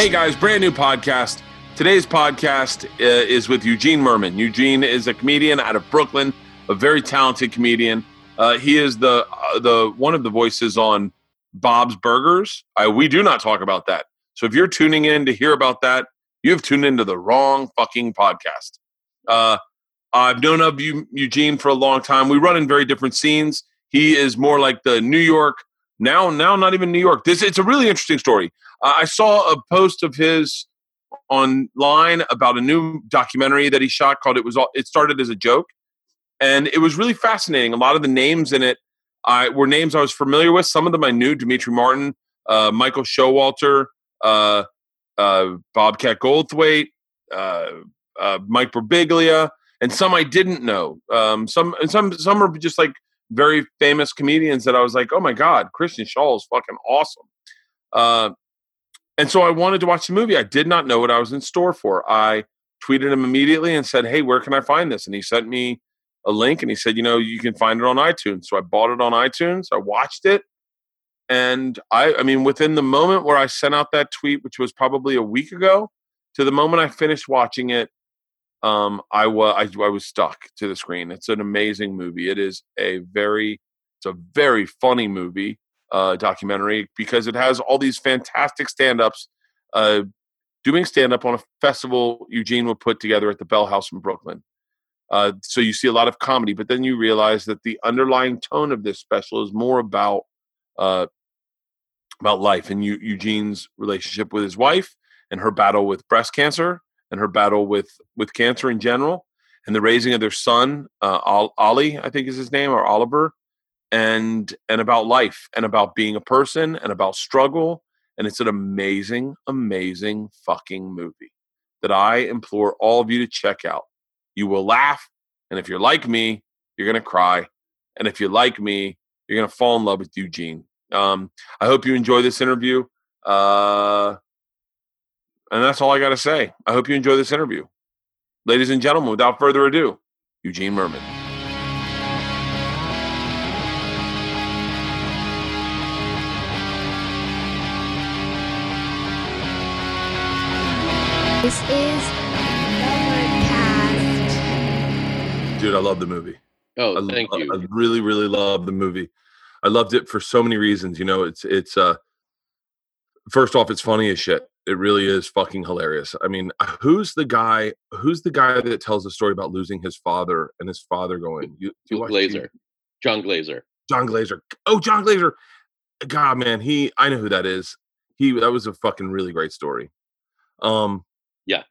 Hey guys, brand new podcast. Today's podcast uh, is with Eugene Mirman. Eugene is a comedian out of Brooklyn, a very talented comedian. Uh, he is the uh, the one of the voices on Bob's Burgers. Uh, we do not talk about that. So if you're tuning in to hear about that, you have tuned into the wrong fucking podcast. Uh, I've known of you, Eugene, for a long time. We run in very different scenes. He is more like the New York now, now not even New York. This it's a really interesting story. Uh, I saw a post of his online about a new documentary that he shot called "It Was All." It started as a joke, and it was really fascinating. A lot of the names in it I, were names I was familiar with. Some of them I knew: Demetri Martin, uh, Michael Showalter, uh, uh, Bobcat Goldthwait, uh, uh, Mike Birbiglia, and some I didn't know. Um, some and some some are just like very famous comedians that I was like, oh my god, Kristen Schaal is fucking awesome. And so I wanted to watch the movie. I did not know what I was in store for. I tweeted him immediately and said, hey, where can I find this? And he sent me a link and he said, you know, you can find it on iTunes. So I bought it on iTunes. I watched it. And I, I mean, within the moment where I sent out that tweet, which was probably a week ago, to the moment I finished watching it, um, I was I, I was stuck to the screen. It's an amazing movie. It is a very it's a very funny movie uh, documentary because it has all these fantastic stand-ups uh, doing stand-up on a festival Eugene would put together at the Bell House in Brooklyn. Uh, so you see a lot of comedy, but then you realize that the underlying tone of this special is more about uh, about life and Eugene's relationship with his wife and her battle with breast cancer and her battle with with cancer in general and the raising of their son uh, ollie i think is his name or oliver and and about life and about being a person and about struggle and it's an amazing amazing fucking movie that i implore all of you to check out you will laugh and if you're like me you're going to cry and if you're like me you're going to fall in love with eugene um, i hope you enjoy this interview uh, and that's all I got to say. I hope you enjoy this interview. Ladies and gentlemen, without further ado, Eugene Mirman. This is Overcast. Dude, I love the movie. Oh, I, thank you. I really, really love the movie. I loved it for so many reasons. You know, it's it's uh first off, it's funny as shit. It really is fucking hilarious. I mean, who's the guy? Who's the guy that tells the story about losing his father and his father going? You, you Glaser, Jon Glaser. Jon Glaser. Oh, Jon Glaser. God, man, he. I know who that is. He. That was a fucking really great story. Um. Yeah.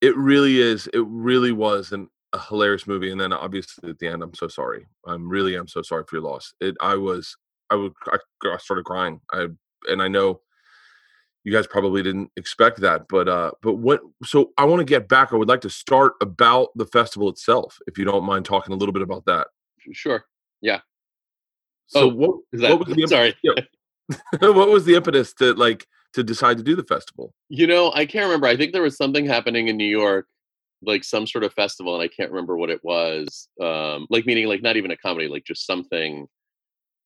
It really is. It really was an, a hilarious movie. And then obviously at the end, I'm so sorry. I'm really. I'm so sorry for your loss. It. I was. I would. I, I started crying. I. And I know you guys probably didn't expect that but uh but what so i want to get back i would like to start about the festival itself if you don't mind talking a little bit about that sure yeah so oh, what, that, what was the sorry what was the impetus to like to decide to do the festival you know i can't remember i think there was something happening in new york like some sort of festival and i can't remember what it was um like meaning like not even a comedy like just something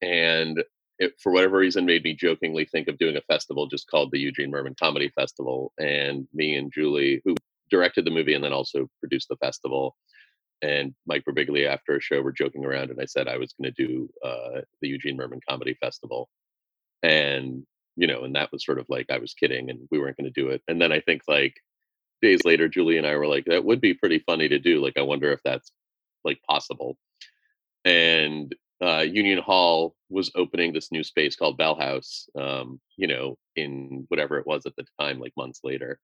and it, for whatever reason, made me jokingly think of doing a festival just called the Eugene Mirman Comedy Festival. And me and Julie, who directed the movie and then also produced the festival, and Mike Birbiglia after a show were joking around, and I said I was going to do uh, the Eugene Mirman Comedy Festival, and you know, and that was sort of like I was kidding, and we weren't going to do it. And then I think like days later, Julie and I were like, that would be pretty funny to do. Like, I wonder if that's like possible. And uh, Union Hall was opening this new space called Bell House, um, you know, in whatever it was at the time, like months later.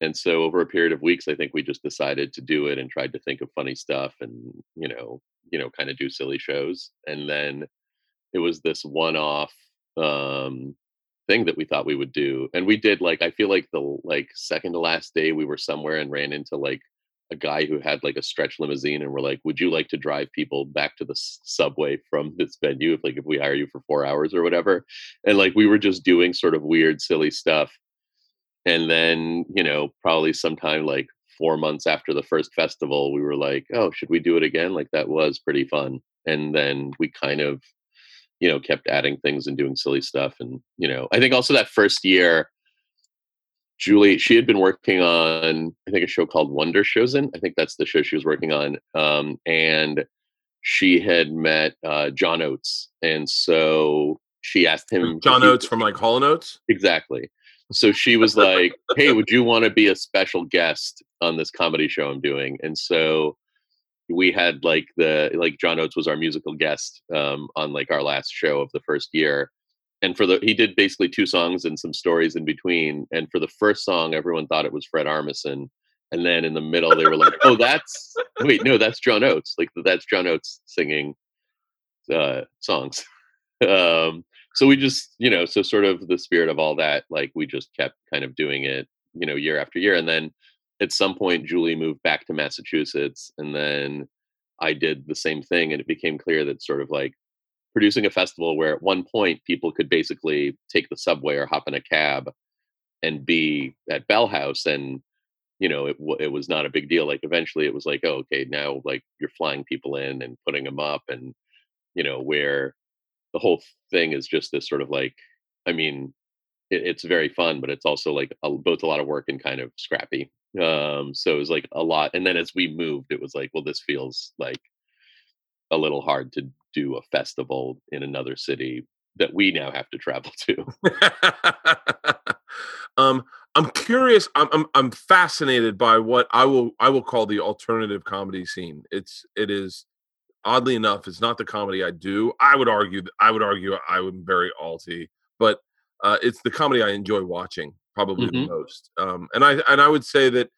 And so over a period of weeks, I think we just decided to do it and tried to think of funny stuff and, you know, you know, kind of do silly shows. And then it was this one-off um, thing that we thought we would do. And we did like, I feel like the like second to last day we were somewhere and ran into like a guy who had like a stretch limousine and we're like would you like to drive people back to the subway from this venue if like if we hire you for four hours or whatever and like we were just doing sort of weird silly stuff and then you know probably sometime like four months after the first festival we were like oh should we do it again like that was pretty fun and then we kind of you know kept adding things and doing silly stuff and you know i think also that first year Julie, she had been working on, I think, a show called Wonder Showzen. I think that's the show she was working on. Um, and she had met uh, John Oates. And so she asked him. John Oates from like Hall and Oates? Exactly. So she was like, Hey, would you want to be a special guest on this comedy show I'm doing? And so we had like the, like John Oates was our musical guest um, on like our last show of the first year. And for the he did basically two songs and some stories in between. And for the first song everyone thought it was fred armisen. And then in the middle they were like oh that's wait no that's john oates. Like that's john oates singing uh songs. Um so we just you know so sort of the spirit of all that like we just kept kind of doing it you know year after year. And then at some point julie moved back to massachusetts and then i did the same thing and it became clear that sort of like producing a festival where at one point people could basically take the subway or hop in a cab and be at Bell House and you know it it was not a big deal. Like eventually it was like oh okay now like you're flying people in and putting them up and you know where the whole thing is just this sort of like I mean it, it's very fun but it's also like a, both a lot of work and kind of scrappy um so it was like a lot and then as we moved it was like well this feels like a little hard to do a festival in another city that we now have to travel to. um, I'm curious. I'm, I'm I'm fascinated by what I will I will call the alternative comedy scene. It's it is oddly enough, it's not the comedy I do. I would argue I would argue I am very alty, but uh, it's the comedy I enjoy watching probably mm-hmm. the most. Um, and I and I would say that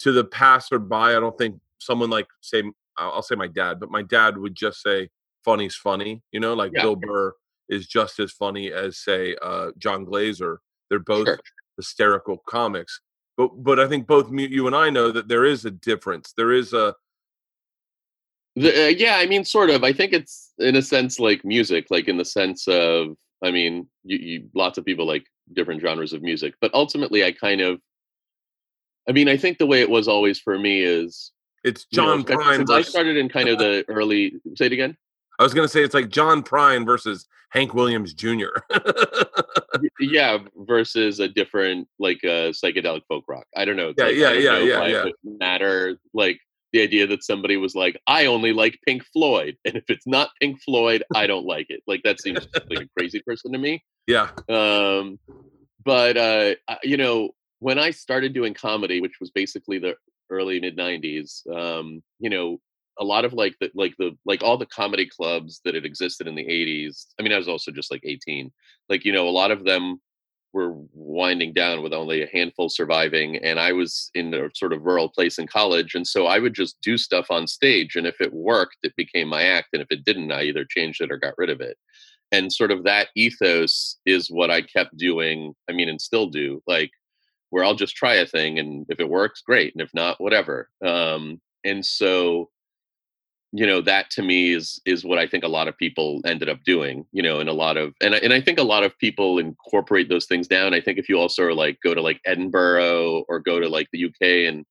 to the passerby, I don't think someone like say I'll say my dad, but my dad would just say funny's funny. You know, like yeah. Bill Burr is just as funny as say uh, Jon Glaser. They're both sure. hysterical comics. But but I think both you and I know that there is a difference. There is a the, uh, yeah, I mean, sort of. I think it's in a sense like music, like in the sense of, I mean, you, you lots of people like different genres of music, but ultimately, I kind of, I mean, I think the way it was always for me is it's John you know, Prine. Versus... I started in kind of the early. Say it again. I was going to say it's like John Prine versus Hank Williams Jr. yeah, versus a different like uh, psychedelic folk rock. I don't know. Yeah, like, yeah, yeah, yeah, yeah. Matter like the idea that somebody was like, I only like Pink Floyd, and if it's not Pink Floyd, I don't like it. Like that seems like a crazy person to me. Yeah. Um, but uh, you know, when I started doing comedy, which was basically the early mid '90s, um, you know, a lot of like the like the like all the comedy clubs that had existed in the 80s i mean i was also just like 18 like you know a lot of them were winding down with only a handful surviving and i was in a sort of rural place in college and so i would just do stuff on stage and if it worked it became my act and if it didn't i either changed it or got rid of it. And sort of that ethos is what i kept doing i mean and still do like where i'll just try a thing and if it works great and if not whatever. Um and so you know that to me is is what i think a lot of people ended up doing you know and a lot of and I, and I think a lot of people incorporate those things down. I think if you also like go to like edinburgh or go to like the uk and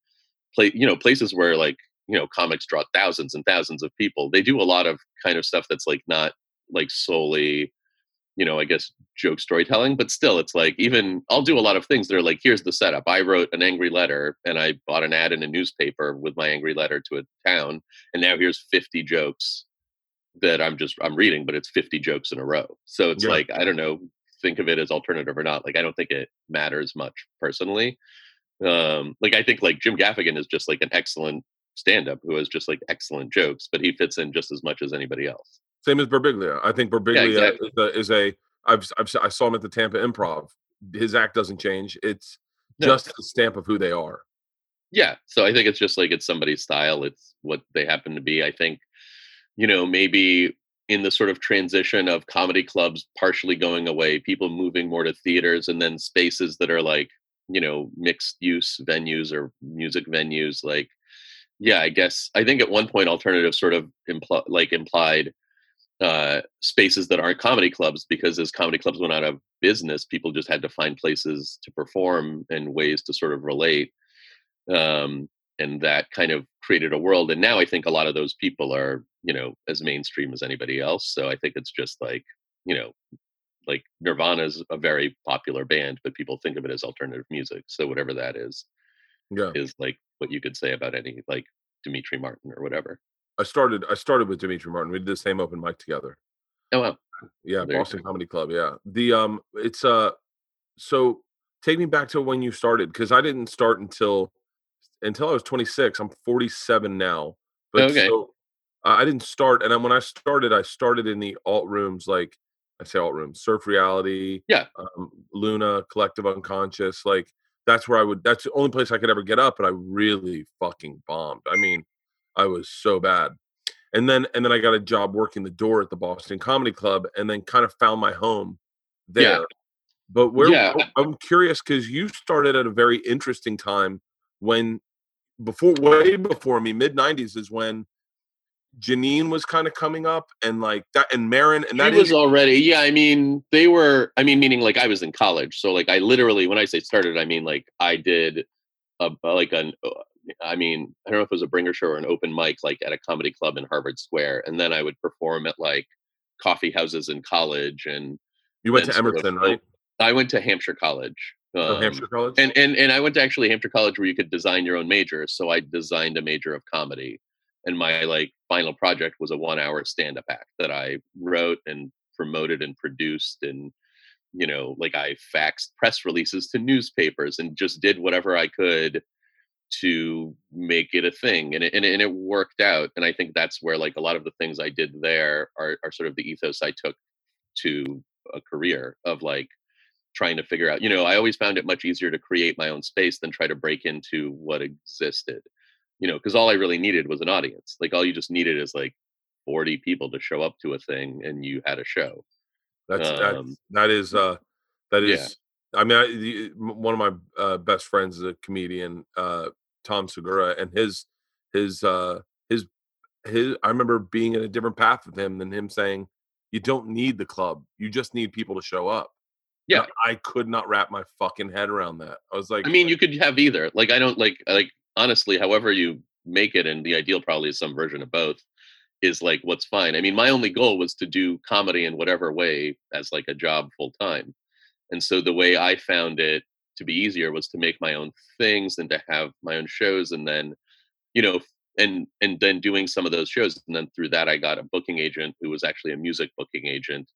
play you know places where like you know comics draw thousands and thousands of people they do a lot of kind of stuff that's like not like solely you know, I guess joke storytelling, but still it's like even I'll do a lot of things that are like, here's the setup. I wrote an angry letter and I bought an ad in a newspaper with my angry letter to a town, and now here's 50 jokes that I'm just I'm reading, but it's 50 jokes in a row. So it's yeah. like, I don't know, think of it as alternative or not. Like I don't think it matters much personally. Um, like I think like Jim Gaffigan is just like an excellent stand-up who has just like excellent jokes, but he fits in just as much as anybody else. Same as Birbiglia. I think Birbiglia yeah, exactly. is, a, is a I've, I've I saw him at the Tampa Improv. His act doesn't change. It's no. just the stamp of who they are. Yeah. So I think it's just like it's somebody's style. It's what they happen to be. I think, you know, maybe in the sort of transition of comedy clubs partially going away, people moving more to theaters and then spaces that are like, you know, mixed use venues or music venues. Like, yeah, I guess I think at one point alternative sort of impl- like implied uh, spaces that aren't comedy clubs because as comedy clubs went out of business, people just had to find places to perform and ways to sort of relate. Um, and that kind of created a world. And now I think a lot of those people are, you know, as mainstream as anybody else. So I think it's just like, you know, like Nirvana's a very popular band, but people think of it as alternative music. So whatever that is, Yeah. is like what you could say about any like Demetri Martin or whatever. I started I started with Demetri Martin. We did the same open mic together. Oh wow. Yeah, There Boston Comedy Club. Yeah. The um it's uh so take me back to when you started because I didn't start until until I was 26. I'm 47 now. But Okay. so I I didn't start and then when I started, I started in the alt rooms like I say alt rooms, surf reality, Yeah. um, Luna, collective unconscious, like that's where I would that's the only place I could ever get up, and I really fucking bombed. I mean, I was so bad. And then and then I got a job working the door at the Boston Comedy Club and then kind of found my home there. Yeah. But where Yeah. I'm curious because you started at a very interesting time when before way before me, mid 90s is when Janeane was kind of coming up and like that and Marin and that He was already, yeah. I mean, they were. I mean, meaning like I was in college, so like I literally, when I say started, I mean like I did a like an. Uh, I mean, I don't know if it was a bringer show or an open mic, like at a comedy club in Harvard Square, and then I would perform at like coffee houses in college, and you went to sort of Emerson, right? I went to Hampshire College. Oh, um, Hampshire College. and and and I went to actually Hampshire College where you could design your own major. So I designed a major of comedy, and my like final project was a one-hour stand-up act that I wrote and promoted and produced, and you know, like I faxed press releases to newspapers and just did whatever I could to make it a thing, and it, and it, and it worked out. And I think that's where like a lot of the things I did there are are sort of the ethos I took to a career of like trying to figure out you know i always found it much easier to create my own space than try to break into what existed you know because all i really needed was an audience like all you just needed is like 40 people to show up to a thing and you had a show That's Um, that is uh that yeah. I mean I, one of my uh, best friends is a comedian uh Tom Segura and his his uh his his I remember being in a different path with him than him saying you don't need the club you just need people to show up. And Yeah. I could not wrap my fucking head around that. I was like i mean you could have either like i don't like like honestly however you make it and the ideal probably is some version of both is like what's fine i mean my only goal was to do comedy in whatever way as like a job full time and so the way i found it to be easier was to make my own things and to have my own shows and then you know and and then doing some of those shows and then through that i got a booking agent who was actually a music booking agent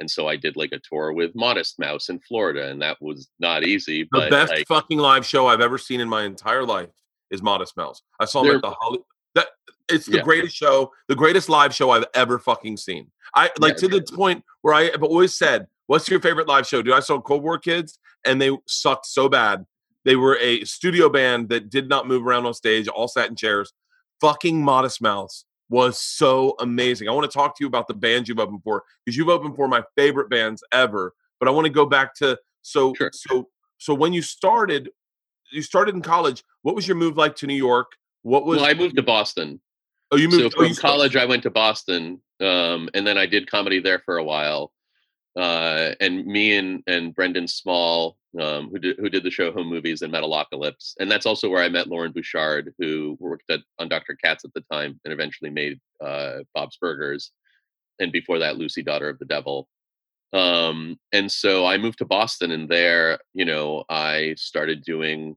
and so i did like a tour with modest mouse in florida and that was not easy the but best fucking live show I've ever seen in my entire life is Modest Mouse. I saw They're- at the Holly. That it's the Yeah. greatest show, the greatest live show I've ever fucking seen. I like to Yeah, the point where I have always said, "What's your favorite live show?" Dude, I saw Cold War Kids, and they sucked so bad. They were a studio band that did not move around on stage, all sat in chairs. Fucking Modest Mouse was so amazing. I want to talk to you about the bands you've opened for because you've opened for my favorite bands ever. But I want to go back to so Sure. so so when you started, you started in college. What was your move like to New York? What was well i moved to boston Oh, you moved so oh, from you- college i went to boston um, and then i did comedy there for a while uh, and me and and brendan small um, who did who did the show home movies and metalocalypse and that's also where i met loren bouchard who worked at on dr katz at the time and eventually made uh, bob's burgers and before that lucy daughter of the devil. Um, and so i moved to boston and there you know i started doing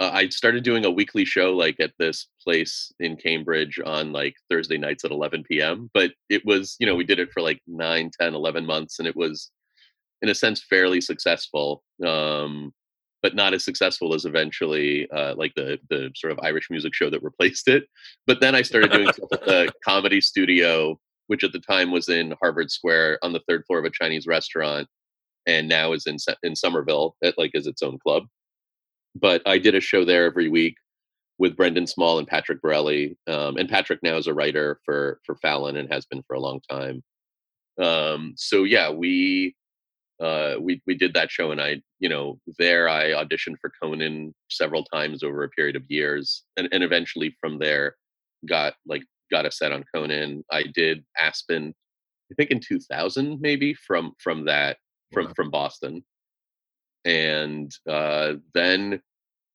uh, I started doing a weekly show like at this place in Cambridge on like Thursday nights at 11 p.m. But it was, you know, we did it for like 9, 10, 11 months and it was, in a sense, fairly successful, um, but not as successful as eventually uh, like the, the sort of Irish music show that replaced it. But then I started doing stuff at the comedy studio, which at the time was in Harvard Square on the third floor of a Chinese restaurant and now is in, in Somerville at like is its own club but I did a show there every week with Brendan Small and Patrick Borelli. Um, and Patrick now is a writer for for Fallon and has been for a long time. Um, so yeah, we uh, we we did that show, and I you know there I auditioned for Conan several times over a period of years, and and eventually from there got like got a set on Conan. I did Aspen, I think in 2000 maybe from from that from Wow. from Boston, and uh, then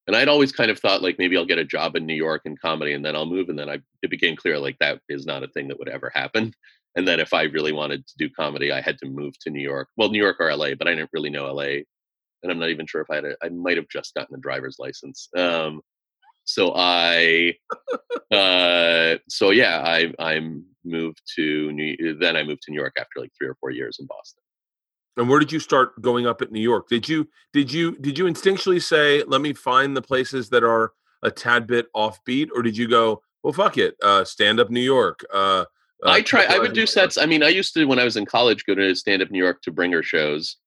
and I'd always kind of thought like maybe I'll get a job in New York in comedy and then I'll move. And then I it became clear like that is not a thing that would ever happen. And that if I really wanted to do comedy, I had to move to New York. Well, New York or LA, but I didn't really know LA. And I'm not even sure if I had a, I might have just gotten a driver's license. Um, so I, uh, so yeah, I I moved to New. Then I moved to New York after like three or four years in Boston. And where did you start going up at New York? Did you did you did you instinctually say, "Let me find the places that are a tad bit offbeat," or did you go, "Well, fuck it, uh, stand up New York"? Uh, uh, I try. I would do sets. I mean, I used to when I was in college go to stand up New York to bringer shows.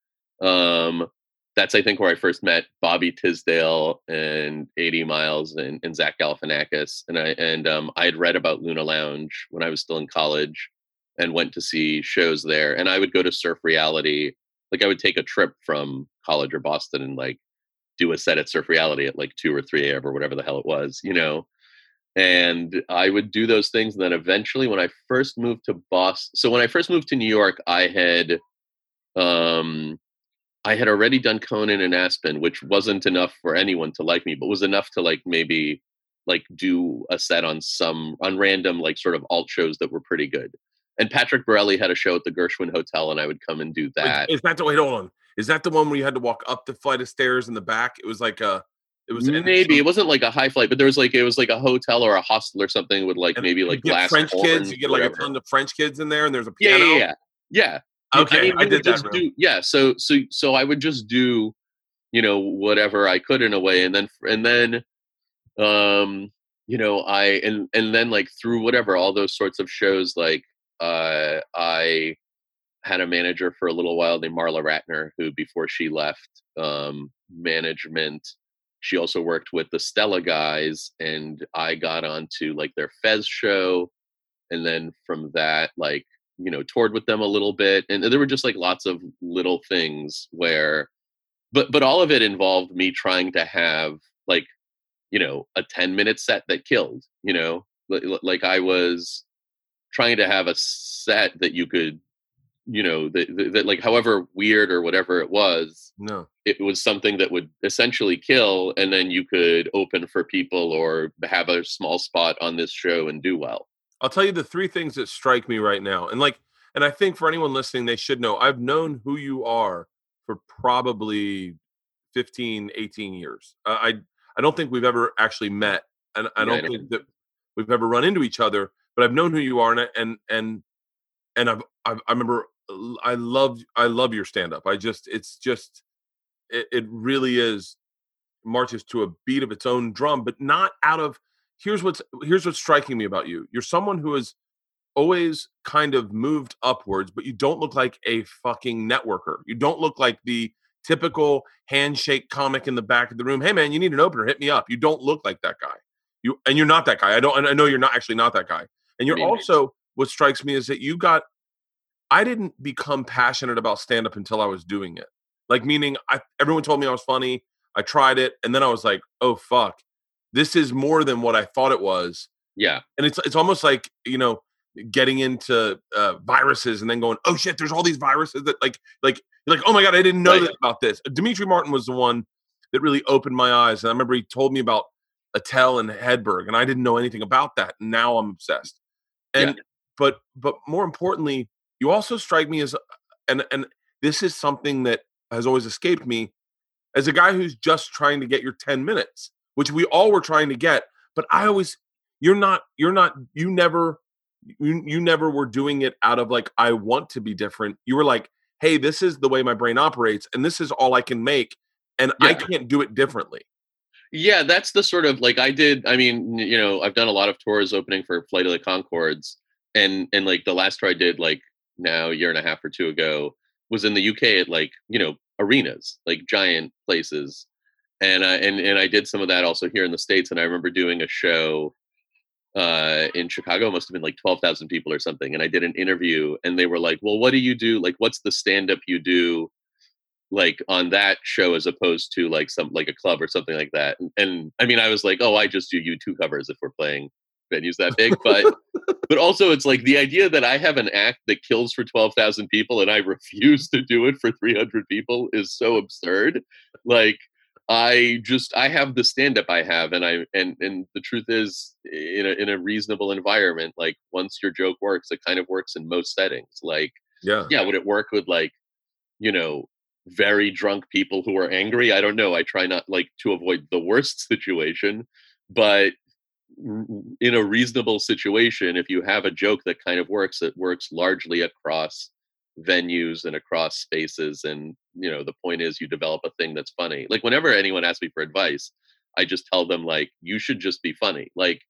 Um, that's I think where I first met Bobby Tisdale and 80 Miles and, and Zach Galifianakis. And I and um, I had read about Luna Lounge when I was still in college and went to see shows there. And I would go to Surf Reality. Like I would take a trip from college or Boston and like do a set at Surf Reality at like two or three a.m. or whatever the hell it was, you know. And I would do those things. And then eventually, when I first moved to Boston, so when I first moved to New York, I had um I had already done Conan and Aspen, which wasn't enough for anyone to like me, but was enough to like maybe like do a set on some on random like sort of alt shows that were pretty good. And Patrick Borelli had a show at the Gershwin Hotel, and I would come and do that. Is that the wait? Hold on. Is that the one where you had to walk up the flight of stairs in the back? It was like a. It was maybe it wasn't like a high flight, but there was like it was like a hotel or a hostel or something with like maybe like glass French kids. You get like a ton of French kids in there, and there's a piano. Yeah, yeah, yeah. yeah. Okay, I, mean, I did just that. do yeah. So so so I would just do, you know, whatever I could in a way, and then and then, um, you know, I and and then like through whatever all those sorts of shows, like uh, I had a manager for a little while named Marla Ratner, who before she left um, management, she also worked with the Stella guys, and I got onto like their Fez show, and then from that, like you know toured with them a little bit and there were just like lots of little things where but but all of it involved me trying to have like you know a 10 minute set that killed you know? Like i was trying to have a set that you could you know that, that like however weird or whatever it was no it was something that would essentially kill and then you could open for people or have a small spot on this show and do well I'll tell you the three things that strike me right now. And like, and I think for anyone listening, they should know I've known who you are for probably 15, 18 years. Uh, I I don't think we've ever actually met. And I don't yeah, think that we've ever run into each other, but I've known who you are and and and and I've, I've I remember I love I love your stand up. I just it's just it, it really is marches to a beat of its own drum, but not out of here's what's here's what's striking me about you. You're someone who is always kind of moved upwards, but you don't look like a fucking networker. You don't look like the typical handshake comic in the back of the room. Hey man, you need an opener, hit me up. You don't look like that guy. You and you're not that guy. I don't I know you're not actually not that guy. And you're also what strikes me is that you got I didn't become passionate about stand up until I was doing it. Like meaning I everyone told me I was funny. I tried it and then I was like, "Oh fuck this is more than what I thought it was. Yeah. And it's it's almost like, you know, getting into uh, viruses and then going, oh shit, there's all these viruses that like like like, oh my god, I didn't know right. about this. Demetri Martin was the one that really opened my eyes. And I remember he told me about Attell and Hedberg, and I didn't know anything about that. And now I'm obsessed. And yeah. but but more importantly, you also strike me as uh, and and this is something that has always escaped me as a guy who's just trying to get your 10 minutes which we all were trying to get. But I always, you're not, you're not, you never, you, you never were doing it out of like, I want to be different. You were like, hey, this is the way my brain operates, and this is all I can make, and yeah. I can't do it differently. Yeah, that's the sort of like I did. I mean, you know, I've done a lot of tours opening for Flight of the Conchords, and and like the last tour I did, like now a year and a half or two ago, was in the UK at like you know arenas, like giant places, and I and and I did some of that also here in the states. And I remember doing a show uh, in Chicago, must have been like twelve thousand people or something. And I did an interview, and they were like, "Well, what do you do? Like, what's the stand up you do?" Like on that show as opposed to like some like a club or something like that and, and i mean i was like oh i just do u2 covers if we're playing venues that big but but also it's like the idea that i have an act that kills for 12,000 people and i refuse to do it for 300 people is so absurd like I just I have the stand up I have and I and and the truth is in a in a reasonable environment like once your joke works it kind of works in most settings like Yeah. yeah would it work with like you know very drunk people who are angry. I don't know. I try not like to avoid the worst situation but in a reasonable situation if you have a joke that kind of works it works largely across venues and across spaces and you know the point is you develop a thing that's funny. Like whenever anyone asks me for advice i just tell them like you should just be funny. Like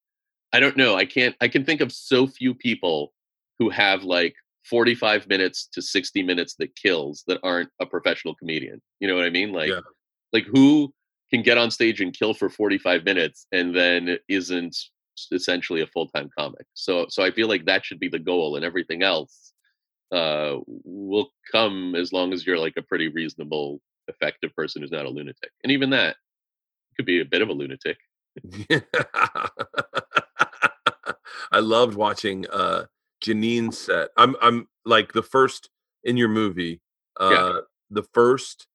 i don't know. I can't i can think of so few people who have like 45 minutes to 60 minutes that kills that aren't a professional comedian you know what i mean? Like Yeah. like who can get on stage and kill for 45 minutes and then isn't essentially a full-time comic? So so i feel like that should be the goal and everything else uh will come as long as you're like a pretty reasonable effective person who's not a lunatic. And even that could be a bit of a lunatic. I loved watching uh Janeane's set. I'm I'm like the first in your movie, uh Yeah. the first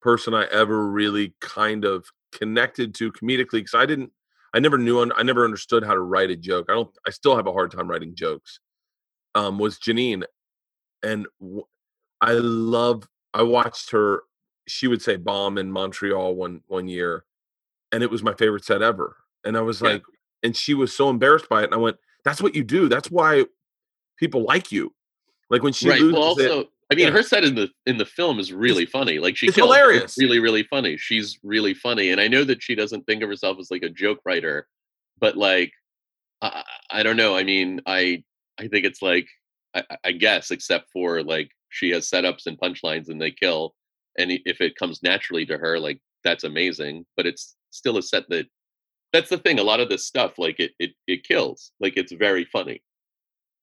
person I ever really kind of connected to comedically because I didn't I never knew I never understood how to write a joke. I don't I still have a hard time writing jokes. Um was Janeane and w- I love I watched her she would say bomb in Montreal one one year and it was my favorite set ever. And I was Yeah. like and she was so embarrassed by it and I went that's what you do. That's why people like you. Like when she right loses well it, also i mean yeah. her set in the in the film is really funny like she it's hilarious. really really funny she's really funny and i know that she doesn't think of herself as like a joke writer but like i, I don't know i mean i i think it's like I, I- I guess except for like she has setups and punchlines and they kill and if it comes naturally to her like that's amazing but it's still a set that that's the thing a lot of this stuff like it it, it kills like it's very funny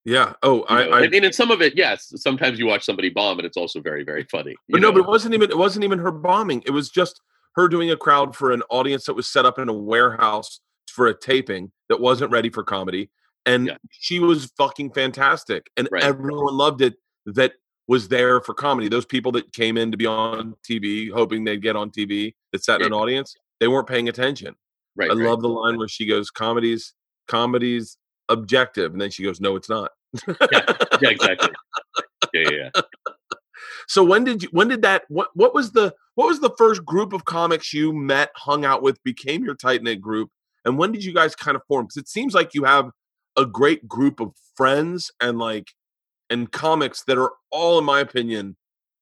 yeah. Oh, I. I I mean in some of it yes sometimes you watch somebody bomb and it's also very very funny But no, but it wasn't even it wasn't even her bombing. It was just her doing a crowd for an audience that was set up in a warehouse for a taping that wasn't ready for comedy. And Yeah. she was fucking fantastic. And Right. everyone loved it that was there for comedy. Those people that came in to be on TV, hoping they'd get on TV, that sat in an audience, they weren't paying attention. right I right. love the line where she goes, "Comedies, comedy's objective. And then she goes, No, it's not. yeah, yeah, exactly. Yeah, yeah, yeah. So when did you when did that what what was the what was the first group of comics you met, hung out with, became your tight knit group? And when did you guys kind of form? Because it seems like you have a great group of friends and like and comics that are all, in my opinion,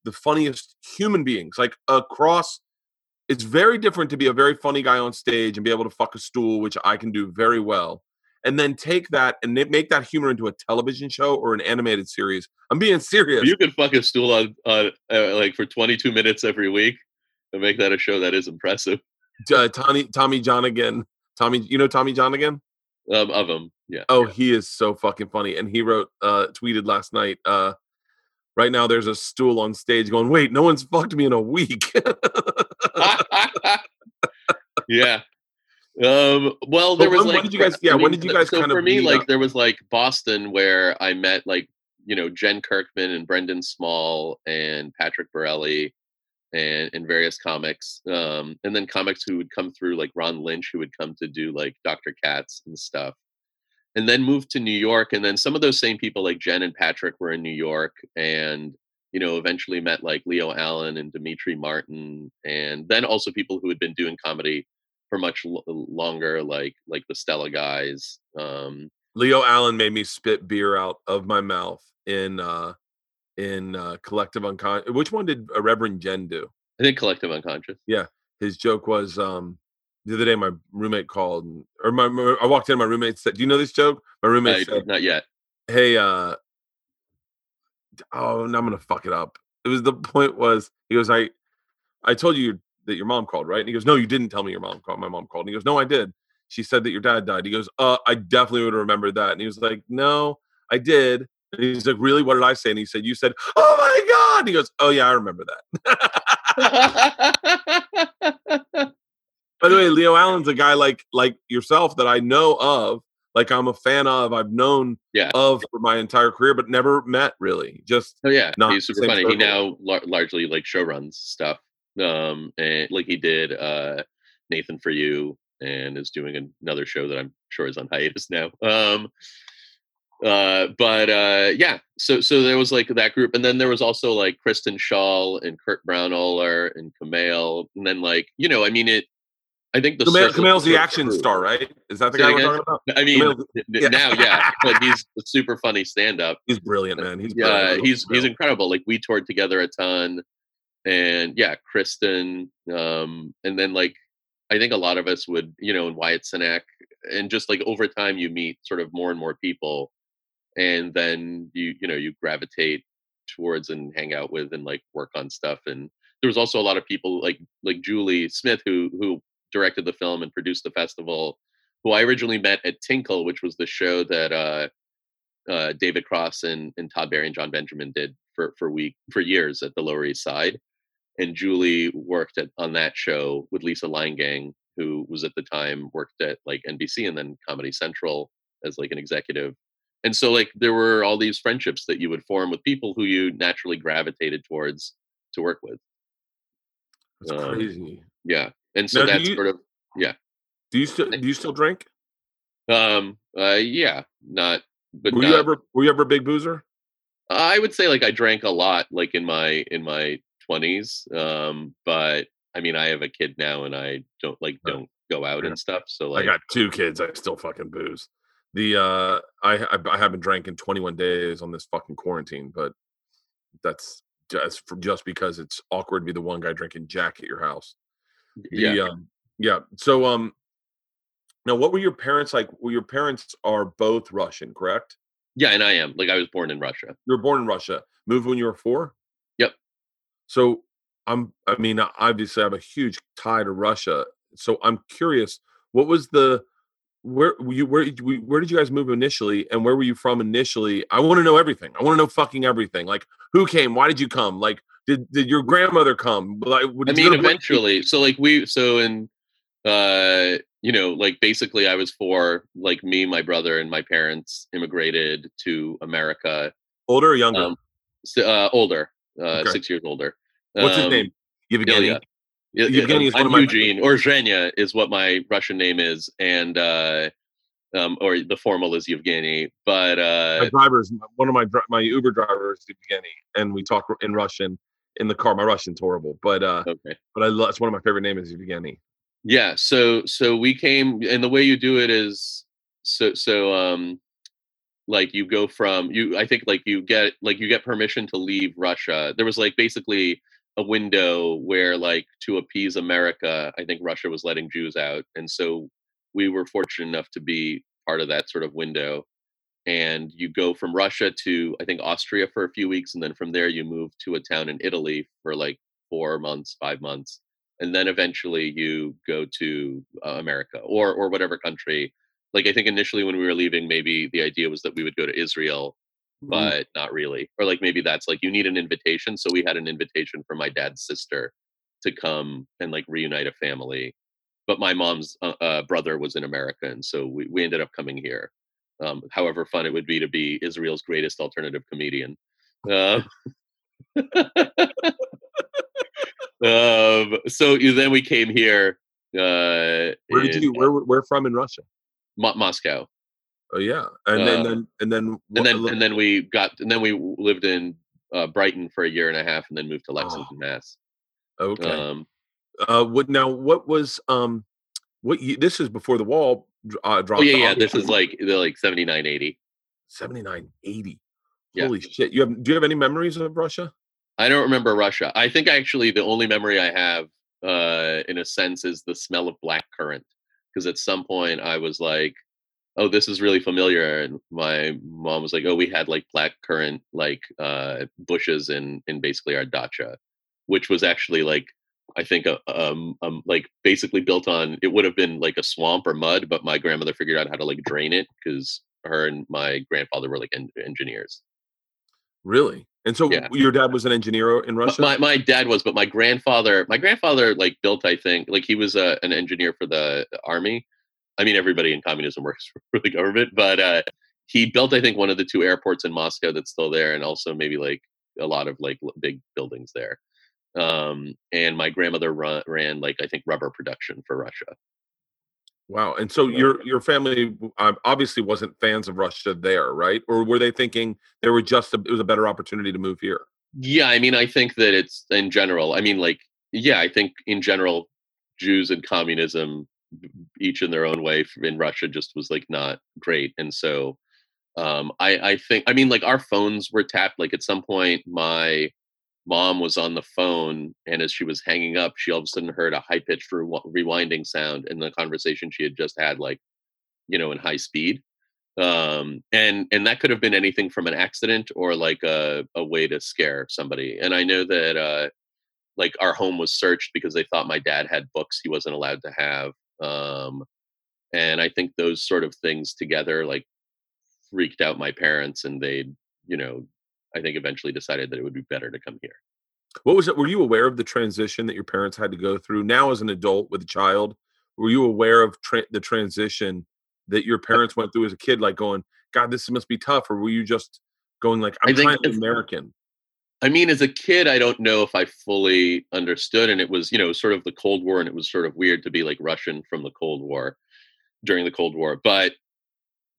the funniest human beings. Like across it's very different to be a very funny guy on stage and be able to fuck a stool, which I can do very well. And then take that and make that humor into a television show or an animated series. I'm being serious. You could fuck a stool on, on uh, like for 22 minutes every week and make that a show that is impressive. uh, Tommy Tommy Johnagin. Tommy, you know Tommy Johnagin? Um, of them, yeah. Oh, he is so fucking funny. And he wrote, uh, tweeted last night. Uh, right now, there's a stool on stage going, "Wait, no one's fucked me in a week." yeah. Um, well, there was when- when like, did you guys- yeah, when did you guys so kind for of me, like up? there was like Boston where I met like you know Jen Kirkman and Brendan Small and Patrick Borelli and and various comics, um, and then comics who would come through like Ron Lynch who would come to do like Dr. Katz and stuff, and then moved to New York, and then some of those same people like Jen and Patrick were in New York, and you know eventually met like Leo Allen and Demetri Martin, and then also people who had been doing comedy for much l- longer, like like the Stella guys. Um, Leo Allen made me spit beer out of my mouth in uh, in uh, Collective Unconscious. Which one did uh, Reverend Jen do? I think Collective Unconscious. Yeah, his joke was um, the other day. My roommate called, or my, my I walked in. My roommate said, "Do you know this joke?" My roommate Uh, said, not yet. hey uh oh now i'm gonna fuck it up it was the point was he goes i i told you that your mom called right? And he goes no you didn't tell me your mom called my mom called. And he goes no i did. She said that your dad died. He goes uh i definitely would have remembered that. And he was like no i did. And he's like really? What did i say? And he said you said oh my god and he goes oh yeah i remember that. By the way leo allen's a guy like like yourself that i know of like i'm a fan of i've known Yeah. of for my entire career but never met really. Just oh yeah, he's super funny. He now lar- largely like show runs stuff. Um, and like he did uh, Nathan for You, and is doing another show that I'm sure is on hiatus now. Um, uh, but uh, yeah, so so there was like that group, and then there was also like Kristen Schaal and Kurt Braunohler and Kumail, and then like you know, I mean it. I think the circle Kumail's the action grew. star, right? Is that the guy we're talking about? I mean, yeah. now, yeah, but he's a super funny stand-up. He's brilliant, man. He's yeah, brilliant. he's he's incredible. Like we toured together a ton, and yeah, Kristen, um, and then like I think a lot of us would, you know, and Wyatt Cenac, and just like over time, you meet sort of more and more people, and then you you know you gravitate towards and hang out with and like work on stuff. And there was also a lot of people like like Julie Smith who who directed the film and produced the festival, who I originally met at Tinkle, which was the show that. uh uh, David Cross and, and Todd Barry and Jon Benjamin did for for week for years at the Lower East Side, and Julie worked at on that show with Lisa Gang, who was at the time worked at like NBC and then Comedy Central as like an executive. And so like there were all these friendships that you would form with people who you naturally gravitated towards to work with. That's um, crazy. Yeah, and so Now, that's you- sort of yeah. Do you still do you still drink? um uh yeah not but Were not, you ever were you ever a big boozer? I would say like I drank a lot like in my in my 20s um but I mean I have a kid now and I don't like don't go out and stuff so I got two kids. I still fucking booze. The uh, I I, I haven't drank in 21 days on this fucking quarantine, but that's just just because it's awkward to be the one guy drinking Jack at your house. The, yeah Um, yeah. So um, now what were your parents like? Well, your parents are both Russian, correct? yeah and I am like I was born in Russia You were born in Russia. Moved when you were four. So I'm. I mean, obviously, I have a huge tie to Russia. So I'm curious. What was the where were you where did you- where did you guys move initially, and where were you from initially? I want to know everything. I want to know fucking everything. Like who came? Why did you come? Like did did your grandmother come? Like, I did you go mean eventually so like we so in uh you know like basically I was four like me my brother and my parents immigrated to America older or younger? um s- uh older uh Okay. 6 years older What's his Um, name? Yevgeny. Ilya. Yeah, Yevgeny yeah, is one I'm of my- Eugene or Zhenya is what my Russian name is, and uh, um, or the formal is Yevgeny. But uh, my drivers, one of my my Uber drivers, Yevgeny, and we talk in Russian in the car. My Russian's horrible, but uh, okay, but I love. It's one of my favorite names is Yevgeny. yeah. So so we came, and the way you do it is so so um, like you go from you. I think like you get like you get permission to leave Russia. There was like basically a window where like to appease America, I think Russia was letting Jews out, and so we were fortunate enough to be part of that sort of window. And you go from Russia to I think Austria for a few weeks, and then from there you move to a town in Italy for like four months, five months, and then eventually you go to uh, America or or whatever country. Like I think initially when we were leaving, maybe the idea was that we would go to Israel, Mm. but not really. Or like maybe that's like you need an invitation. So we had an invitation from my dad's sister to come and like reunite a family. But my mom's uh, uh, brother was in America, and so we, we ended up coming here. Um, however fun it would be to be Israel's greatest alternative comedian. Uh, um, so then we came here. Uh, Where did in you? Where where from in Russia? Mo- Moscow, Oh yeah, and then Uh, then and then and then and then we got and then we lived in uh, Brighton for a year and a half, and then moved to Oh, Lexington, Mass. okay. Um, uh, what now? What was um, what? You, this is before the wall uh, dropped. oh yeah, yeah. This is like they're like seventy nine, eighty. 79, 80. Yeah. Holy shit! You have? Do you have any memories of Russia? I don't remember Russia. I think actually the only memory I have, uh, in a sense, is the smell of black currant. Because at some point I was like, "Oh, this is really familiar," and my mom was like, "Oh, we had like black currant like uh, bushes in in basically our dacha, which was actually like." I think a, um, um like basically built on it would have been like a swamp or mud, but my grandmother figured out how to like drain it because her and my grandfather were like en- engineers. Really? And so Yeah. your dad was an engineer in Russia. My my dad was, but my grandfather, my grandfather like built, I think, like he was a, an engineer for the army. I mean, everybody in communism works for the government, but uh, he built, I think, one of the two airports in Moscow that's still there, and also maybe like a lot of like big buildings there. Um, and my grandmother run, ran like I think rubber production for Russia. Wow. And so your your family obviously wasn't fans of Russia there, right? Or were they thinking there were just a, it was a better opportunity to move here? Yeah, I mean, I think that it's in general. I mean, like, yeah, I think in general, Jews and communism, each in their own way, in Russia, just was like not great. And so, um, I I think, I mean, like our phones were tapped. Like at some point, my mom was on the phone and as she was hanging up she all of a sudden heard a high pitched re- rewinding sound in the conversation she had just had like you know in high speed. Um and and that could have been anything from an accident or like a, a way to scare somebody. And i know that uh like our home was searched because they thought my dad had books he wasn't allowed to have um and i think those sort of things together like freaked out my parents and they you know I think eventually decided that it would be better to come here. What was it? Were you aware of the transition that your parents had to go through now as an adult with a child? Were you aware of tra- the transition that your parents went through as a kid, like going, God, this must be tough? Or were you just going like, I'm trying to be American? I mean, as a kid, I don't know if I fully understood. And it was, you know, sort of the Cold War, and it was sort of weird to be like Russian from the Cold War during the Cold War. But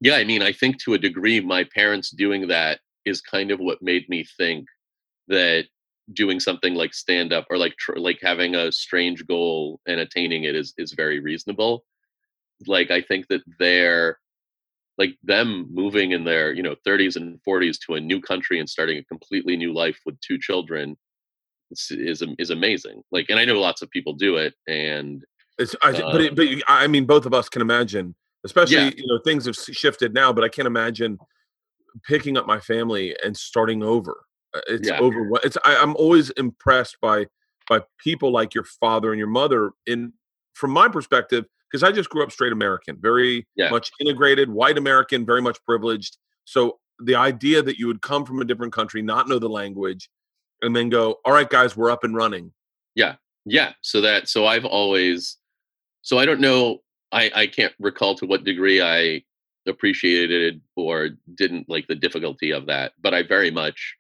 yeah, I mean, I think to a degree, my parents doing that is kind of what made me think that doing something like stand up or like tr- like having a strange goal and attaining it is is very reasonable like i think that they're like them moving in their you know 30s and 40s to a new country and starting a completely new life with two children is is, is amazing like and i know lots of people do it and it's I, um, but it, but i mean both of us can imagine especially yeah. you know things have shifted now but i can't imagine picking up my family and starting over. Uh, it's yeah. over. It's I, I'm always impressed by by people like your father and your mother. In from my perspective, because I just grew up straight American, very yeah. much integrated, white American, very much privileged. So the idea that you would come from a different country, not know the language, and then go, all right, guys, we're up and running. Yeah, yeah. So that so I've always so I don't know. I I can't recall to what degree I appreciated or didn't like the difficulty of that but i very much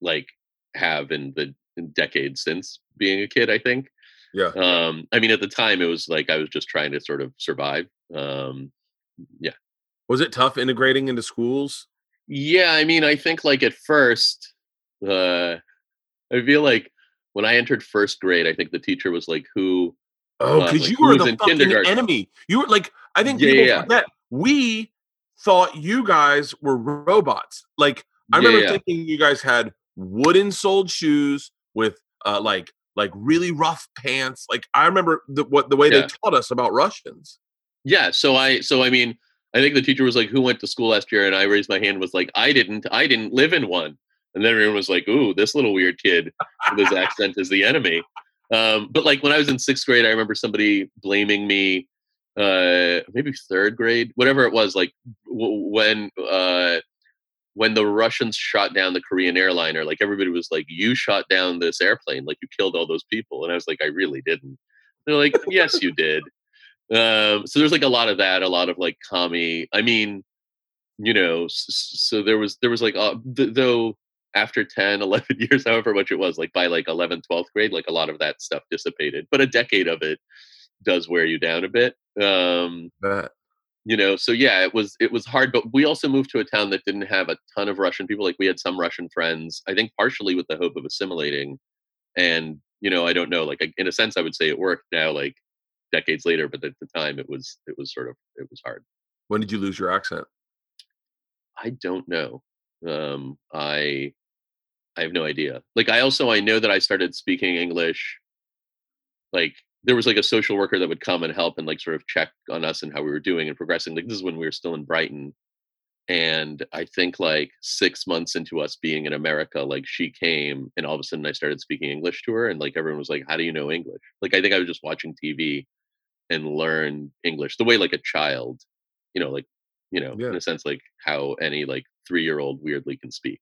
like have in the in decades since being a kid i think. Yeah. Um i mean at the time it was like i was just trying to sort of survive um yeah. Was it tough integrating into schools? Yeah i mean i think like at first uh i feel like when i entered first grade i think the teacher was like who Oh, because uh, like, you were the fucking enemy. You were like, I think yeah, people yeah. forget we thought you guys were robots. Like I remember yeah. thinking you guys had wooden soled shoes with uh, like like really rough pants. Like I remember the what the way yeah. they taught us about Russians. Yeah. So I so I mean I think the teacher was like, "Who went to school last year?" And I raised my hand. Was like, "I didn't. I didn't live in one." And then everyone was like, "Ooh, this little weird kid with his accent is the enemy." Um, but like when I was in sixth grade, I remember somebody blaming me uh maybe third grade whatever it was like w- when uh when the russians shot down the korean airliner like everybody was like you shot down this airplane like you killed all those people and i was like i really didn't they're like yes you did um so there's like a lot of that a lot of like commie i mean you know so there was there was like uh, th- though after 10 11 years however much it was like by like 11th 12th grade like a lot of that stuff dissipated but a decade of it does wear you down a bit. Um, but you know, so yeah, it was it was hard, but we also moved to a town that didn't have a ton of Russian people. Like we had some Russian friends, I think partially with the hope of assimilating. And you know, I don't know, like in a sense, I would say it worked now, like decades later, but at the time, it was it was sort of it was hard. When did you lose your accent? I don't know. Um, I I have no idea. Like I also I know that I started speaking English like there was like a social worker that would come and help and like sort of check on us and how we were doing and progressing. Like this is when we were still in Brighton. And I think like six months into us being in America, like she came and all of a sudden I started speaking English to her. And like everyone was like, How do you know English? Like I think I was just watching TV and learn English the way like a child, you know, like, you know, yeah. in a sense, like how any like three year old weirdly can speak.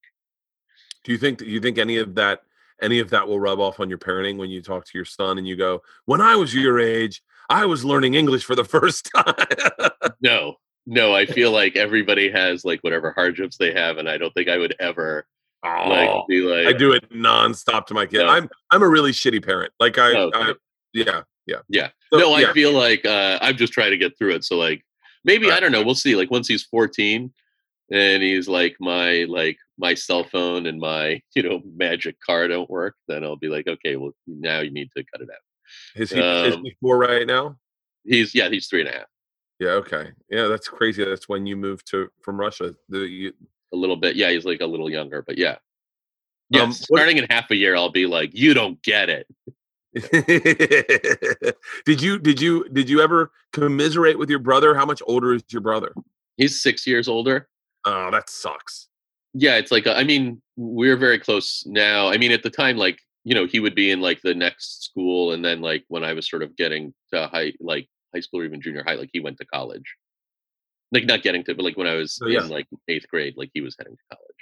Do you think, do you think any of that any of that will rub off on your parenting when you talk to your son and you go, "When I was your age, I was learning English for the first time." no, no. I feel like everybody has like whatever hardships they have, and I don't think I would ever Like, Oh, be like, I do it nonstop to my kid. No. I'm I'm a really shitty parent. Like I, Oh, okay. I yeah, yeah. Yeah. So, no, I yeah. feel like uh, I'm just trying to get through it. So like maybe I don't know. We'll see. Like once he's 14 and he's like my like my cell phone and my you know magic car don't work, then I'll be like, okay, well now you need to cut it out. Is he, is um, he four right now? He's yeah, he's three and a half. Yeah. Okay. Yeah, that's crazy. That's when you moved to from Russia. The, you, A little bit. Yeah, he's like a little younger, but yeah. Yeah, Um, what- starting in half a year, I'll be like, you don't get it. did you did you did you ever commiserate with your brother? How much older is your brother? He's six years older. Oh, that sucks. Yeah, it's like uh, I mean, we're very close now. I mean, at the time, like you know, he would be in like the next school, and then like when I was sort of getting to high, like high school or even junior high, like he went to college. Like not getting to, but like when I was Oh, yeah. in like eighth grade, like he was heading to college.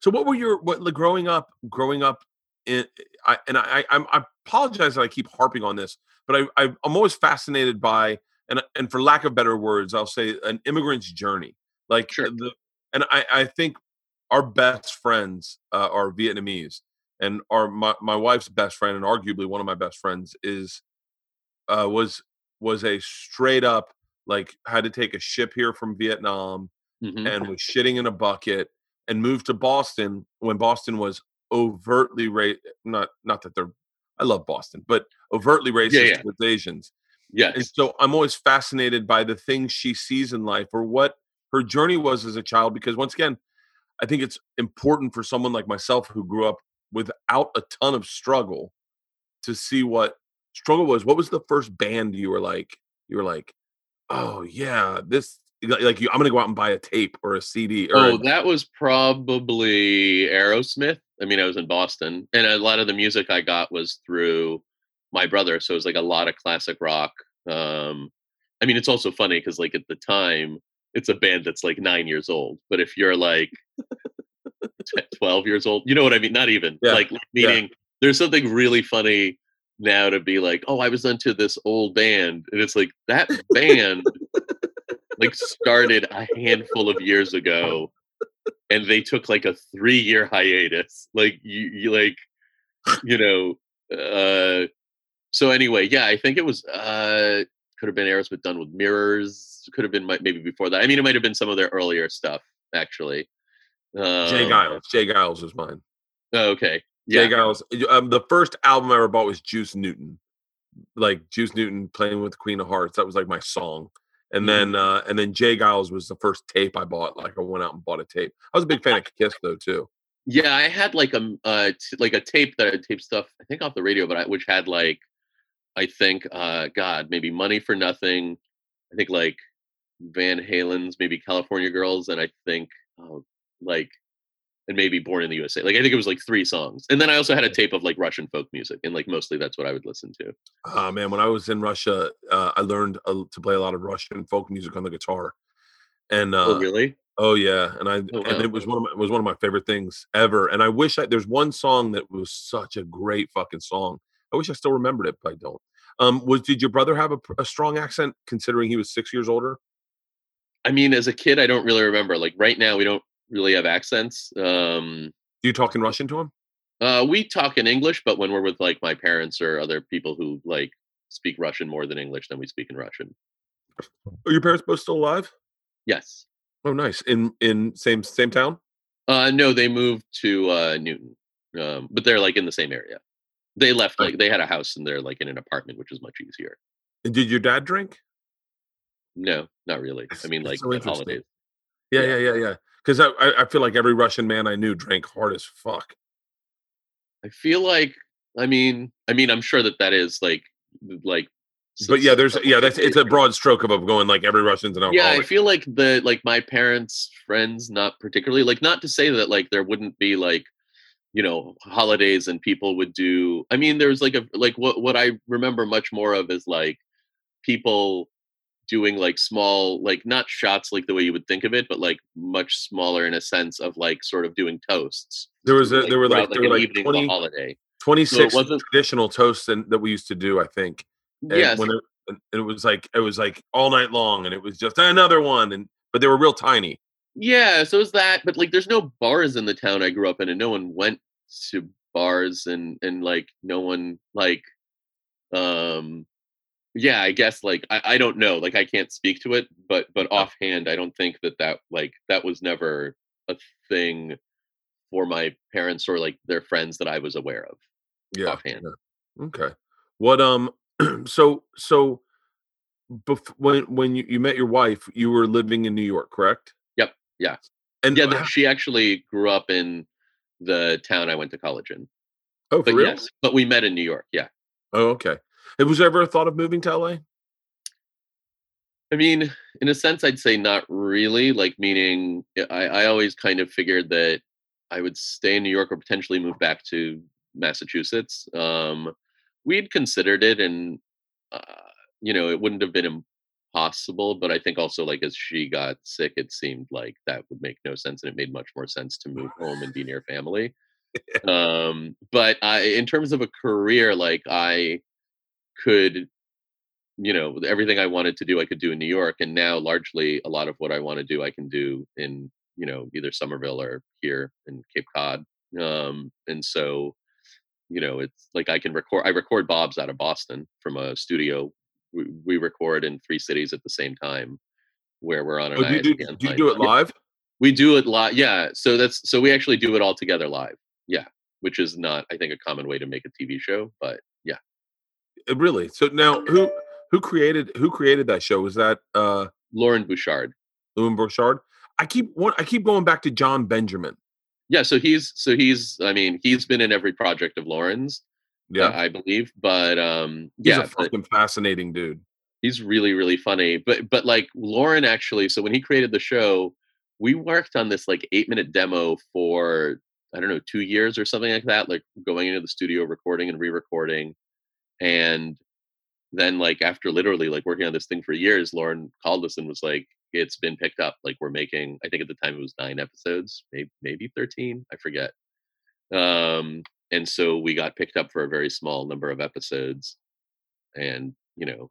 So what were your what like growing up growing up in I and I I'm, I apologize that I keep harping on this, but I, I I'm always fascinated by and and for lack of better words, I'll say an immigrant's journey. Like Sure. the and I I think our best friends uh, are Vietnamese, and our my my wife's best friend and arguably one of my best friends is uh was was a straight up like had to take a ship here from Vietnam Mhm. and was shitting in a bucket and moved to Boston when Boston was overtly ra- not not that they're I love Boston, but overtly racist yeah. with Asians. And so I'm always fascinated by the things she sees in life or what her journey was as a child because once again, I think it's important for someone like myself who grew up without a ton of struggle to see what struggle was. What was the first band you were like you were like, "Oh yeah, this like you, I'm to go out and buy a tape or a CD or Oh, a- that was probably Aerosmith. I mean, I was in Boston, and a lot of the music I got was through my brother. So it was like a lot of classic rock. Um, I mean, it's also funny because, like, at the time, it's a band that's like nine years old. But if you're like t- 12 years old, you know what I mean? Not even Yeah, like, meaning there's something really funny now to be like, oh, I was into this old band. And it's like, that band like started a handful of years ago and they took like a three year hiatus like you, you like you know uh so anyway yeah i think it was uh could have been aerosmith done with mirrors could have been maybe before that i mean it might have been some of their earlier stuff actually um, J. Geils. J. Geils was mine. oh, okay J. Geils. Um, the first album I ever bought was Juice Newton. Like Juice Newton playing with the Queen of Hearts. That was like my song. And Mhm. then uh and then J. Geils was the first tape I bought. Like I went out and bought a tape. I was a big fan of Kiss though too. Yeah, I had like a uh, t- like a tape that I tape stuff I think off the radio, but I, which had like I think uh God maybe Money for Nothing, I think like Van Halen's maybe California Girls, and I think uh, like and maybe Born in the USA. Like I think it was like three songs, and then I also had a tape of like Russian folk music, and like mostly that's what I would listen to. Oh man, when I was in Russia, uh, I learned uh, to play a lot of Russian folk music on the guitar. And uh, oh really? Oh yeah, and I Oh, and it was one of my, it was one of my favorite things ever. And I wish I there's one song that was such a great fucking song. I wish I still remembered it, but I don't. Um, was did your brother have a, a strong accent considering he was six years older? I mean, as a kid, I don't really remember. Like right now, we don't really have accents. Um, Do you talk in Russian to him? Uh, we talk in English, but when we're with like my parents or other people who like speak Russian more than English, then we speak in Russian. Are your parents both still alive? Yes. Oh, nice. In in same same town. Uh, no, they moved to uh, Newton, um, but they're like in the same area. They left like they had a house and they're like in an apartment, which is much easier. And did your dad drink? No, not really. I mean, like so holidays. Yeah, Yeah. yeah, yeah. Because I, I feel like every Russian man I knew drank hard as fuck. I feel like, I mean, I mean, I'm sure that that is like, like. But yeah, there's yeah, that's it's a broad stroke of of going like every Russian's an yeah i feel like the like my parents friends not particularly like not to say that like there wouldn't be like you know holidays and people would do i mean there's like a like what what i remember much more of is like people doing like small like not shots like the way you would think of it but like much smaller in a sense of like sort of doing toasts There was a, like, there were like there were an like 20, holiday 26 wasn't- traditional toasts and, that we used to do. I think. And yes When it, and it was like it was like all night long, and it was just another one, and but they were real tiny. Yeah, so is that, but like there's no bars in the town I grew up in and no one went to bars and and like no one like um yeah, I guess like I, I don't know, like I can't speak to it, but but offhand I don't think that that like that was never a thing for my parents or like their friends that I was aware of Yeah. offhand. yeah. Okay. What um so so bef- when when you, you met your wife, you were living in New York, correct? Yep. Yeah. And Yeah, h- that she actually grew up in the town I went to college in. oh, for But real? yes, but we met in New York. Yeah. Oh, okay. And was ever a thought of moving to LA? I mean, in a sense, I'd say not really. Like, meaning, I, I always kind of figured that I would stay in New York or potentially move back to Massachusetts. Um, we'd considered it, and uh, you know, it wouldn't have been impossible. But I think also, like, as she got sick, it seemed like that would make no sense, and it made much more sense to move home and be near family. Um, but I, in terms of a career, like, I could you know everything i wanted to do i could do in new york and now largely a lot of what i want to do i can do in you know either somerville or here in cape cod. Um and so you know it's like i can record i record bob's out of boston from a studio. We, we record in three cities at the same time where we're on an Oh, do you do, do you do it live? we do it live yeah so that's so we actually do it all together live yeah which is not i think a common way to make a tv show but Really? So now who who created who created that show? Was that uh loren bouchard Loren Bouchard? I keep one I keep going back to Jon Benjamin. Yeah, so he's so he's I mean, he's been in every project of Loren's, Yeah. uh, I believe. But um He's yeah, a fucking fascinating dude. he's really, really funny. But but like Lauren actually, so when he created the show, we worked on this like eight minute demo for I don't know, two years or something like that, like going into the studio, recording and re-recording. And then like after literally like working on this thing for years, Loren called us and was like, it's been picked up. Like we're making, I think at the time it was nine episodes, maybe maybe 13, I forget. Um, and so we got picked up for a very small number of episodes and you know,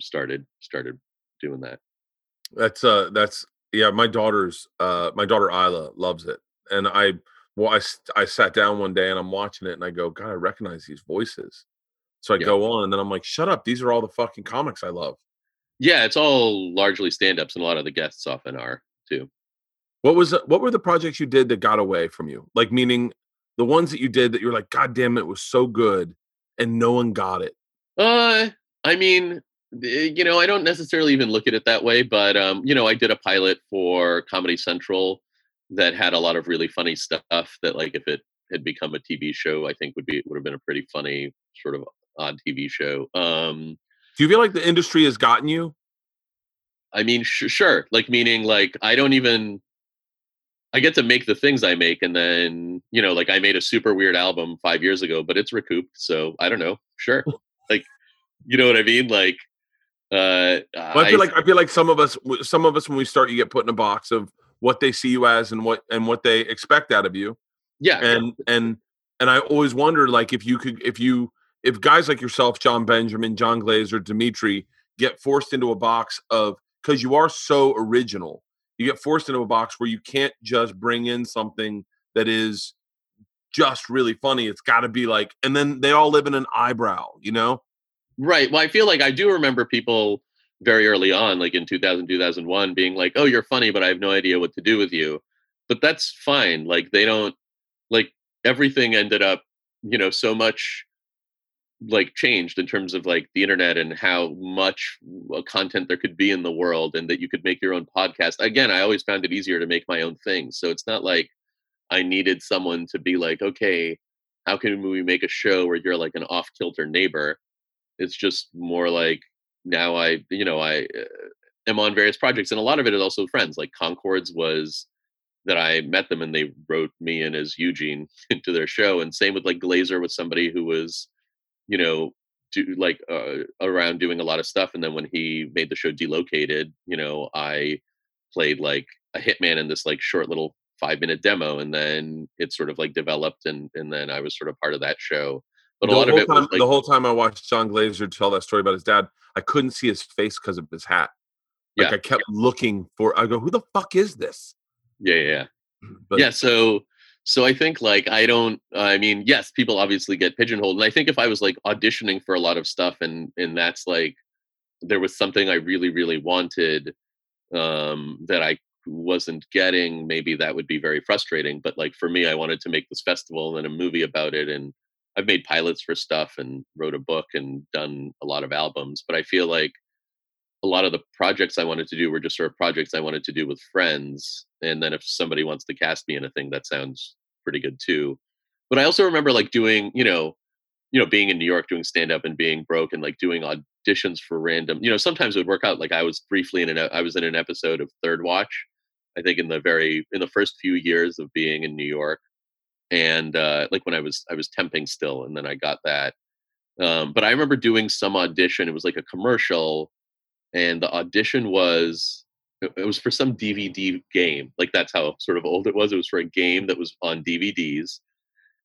started started doing that. That's uh that's yeah, my daughter's uh my daughter Isla loves it. And I well I, I sat down one day and I'm watching it and I go, God, I recognize these voices. So I Yeah. go on and then I'm like, shut up, these are all the fucking comics I love. Yeah, it's all largely stand-ups and a lot of the guests often are too. What was what were the projects you did that got away from you? Like meaning the ones that you did that you're like, God damn it was so good and no one got it. Uh, I mean, eh, you know, I don't necessarily even look at it that way, but um, you know, I did a pilot for Comedy Central that had a lot of really funny stuff that like if it had become a TV show, I think would be would have been a pretty funny sort of odd TV show. Um, Do you feel like the industry has gotten you? I mean, sh- sure, like meaning like I don't even I get to make the things I make and then, you know, like I made a super weird album 5 years ago, but it's recouped, so I don't know. Sure. like you know what I mean? Like uh Well, I feel like I feel like some of us, some of us, when we start, you get put in a box of what they see you as and what and what they expect out of you. yeah, And and and I always wonder, like, if you could, if you, if guys like yourself, Jon Benjamin, Jon Glaser, Demetri, get forced into a box of because you are so original, you get forced into a box where you can't just bring in something that is just really funny. It's got to be like, and then they all live in an eyebrow, you know? Right. Well, I feel like I do remember people very early on, like in 2000, 2001, being like, oh, you're funny, but I have no idea what to do with you. But that's fine. Like, they don't, like, everything ended up, you know, so much like changed in terms of like the internet and how much uh, content there could be in the world and that you could make your own podcast. Again, I always found it easier to make my own things. So it's not like I needed someone to be like, okay, how can we make a show where you're like an off kilter neighbor? it's just more like now I, you know, I uh, am on various projects, and a lot of it is also friends. Like Conchords was that I met them and they wrote me in as Eugene into their show, and same with like Glaser was somebody who was, you know, do like uh, around doing a lot of stuff, and then when he made the show Delocated, you know, I played like a hitman in this like short little five minute demo, and then it sort of like developed, and and then I was sort of part of that show. But a the lot of it time, like the whole time I watched Jon Glaser tell that story about his dad, I couldn't see his face because of his hat. Like Yeah, I kept looking for. I go, who the fuck is this? Yeah, yeah, yeah. But yeah. So, so I think like I don't. I mean, yes, people obviously get pigeonholed, and I think if I was like auditioning for a lot of stuff, and and that's like there was something I really, really wanted um, that I wasn't getting, maybe that would be very frustrating. But like for me, I wanted to make this festival and a movie about it, and I've made pilots for stuff and wrote a book and done a lot of albums. But I feel like a lot of the projects I wanted to do were just sort of projects I wanted to do with friends. And then if somebody wants to cast me in a thing, that sounds pretty good too. But I also remember like doing, you know, you know, being in New York doing stand up and being broke and like doing auditions for random, you know, sometimes it would work out. Like I was briefly in an I was in an episode of Third Watch, I think in the very in the first few years of being in New York. And uh like when I was I was temping still and then I got that. Um, but I remember doing some audition. It was like a commercial and the audition was it was for some DVD game. Like that's how sort of old it was. It was for a game that was on DVDs.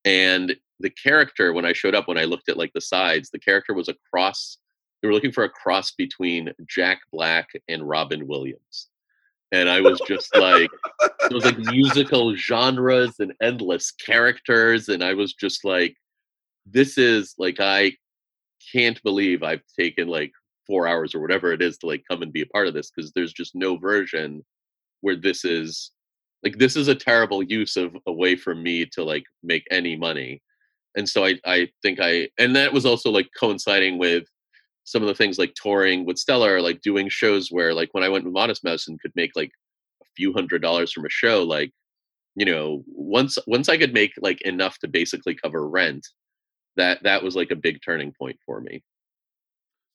And the character, when I showed up, when I looked at like the sides, the character was a cross. They were looking for a cross between Jack Black and Robin Williams. And I was just like, it was like musical genres and endless characters. And I was just like, this is like, I can't believe I've taken like four hours or whatever it is to like come and be a part of this because there's just no version where this is like this is a terrible use of a way for me to like make any money. And so i i think i and that was also like coinciding with some of the things like touring with stella or like doing shows where like when i went with modest mouse and could make like a few hundred dollars from a show like you know once once i could make like enough to basically cover rent that that was like a big turning point for me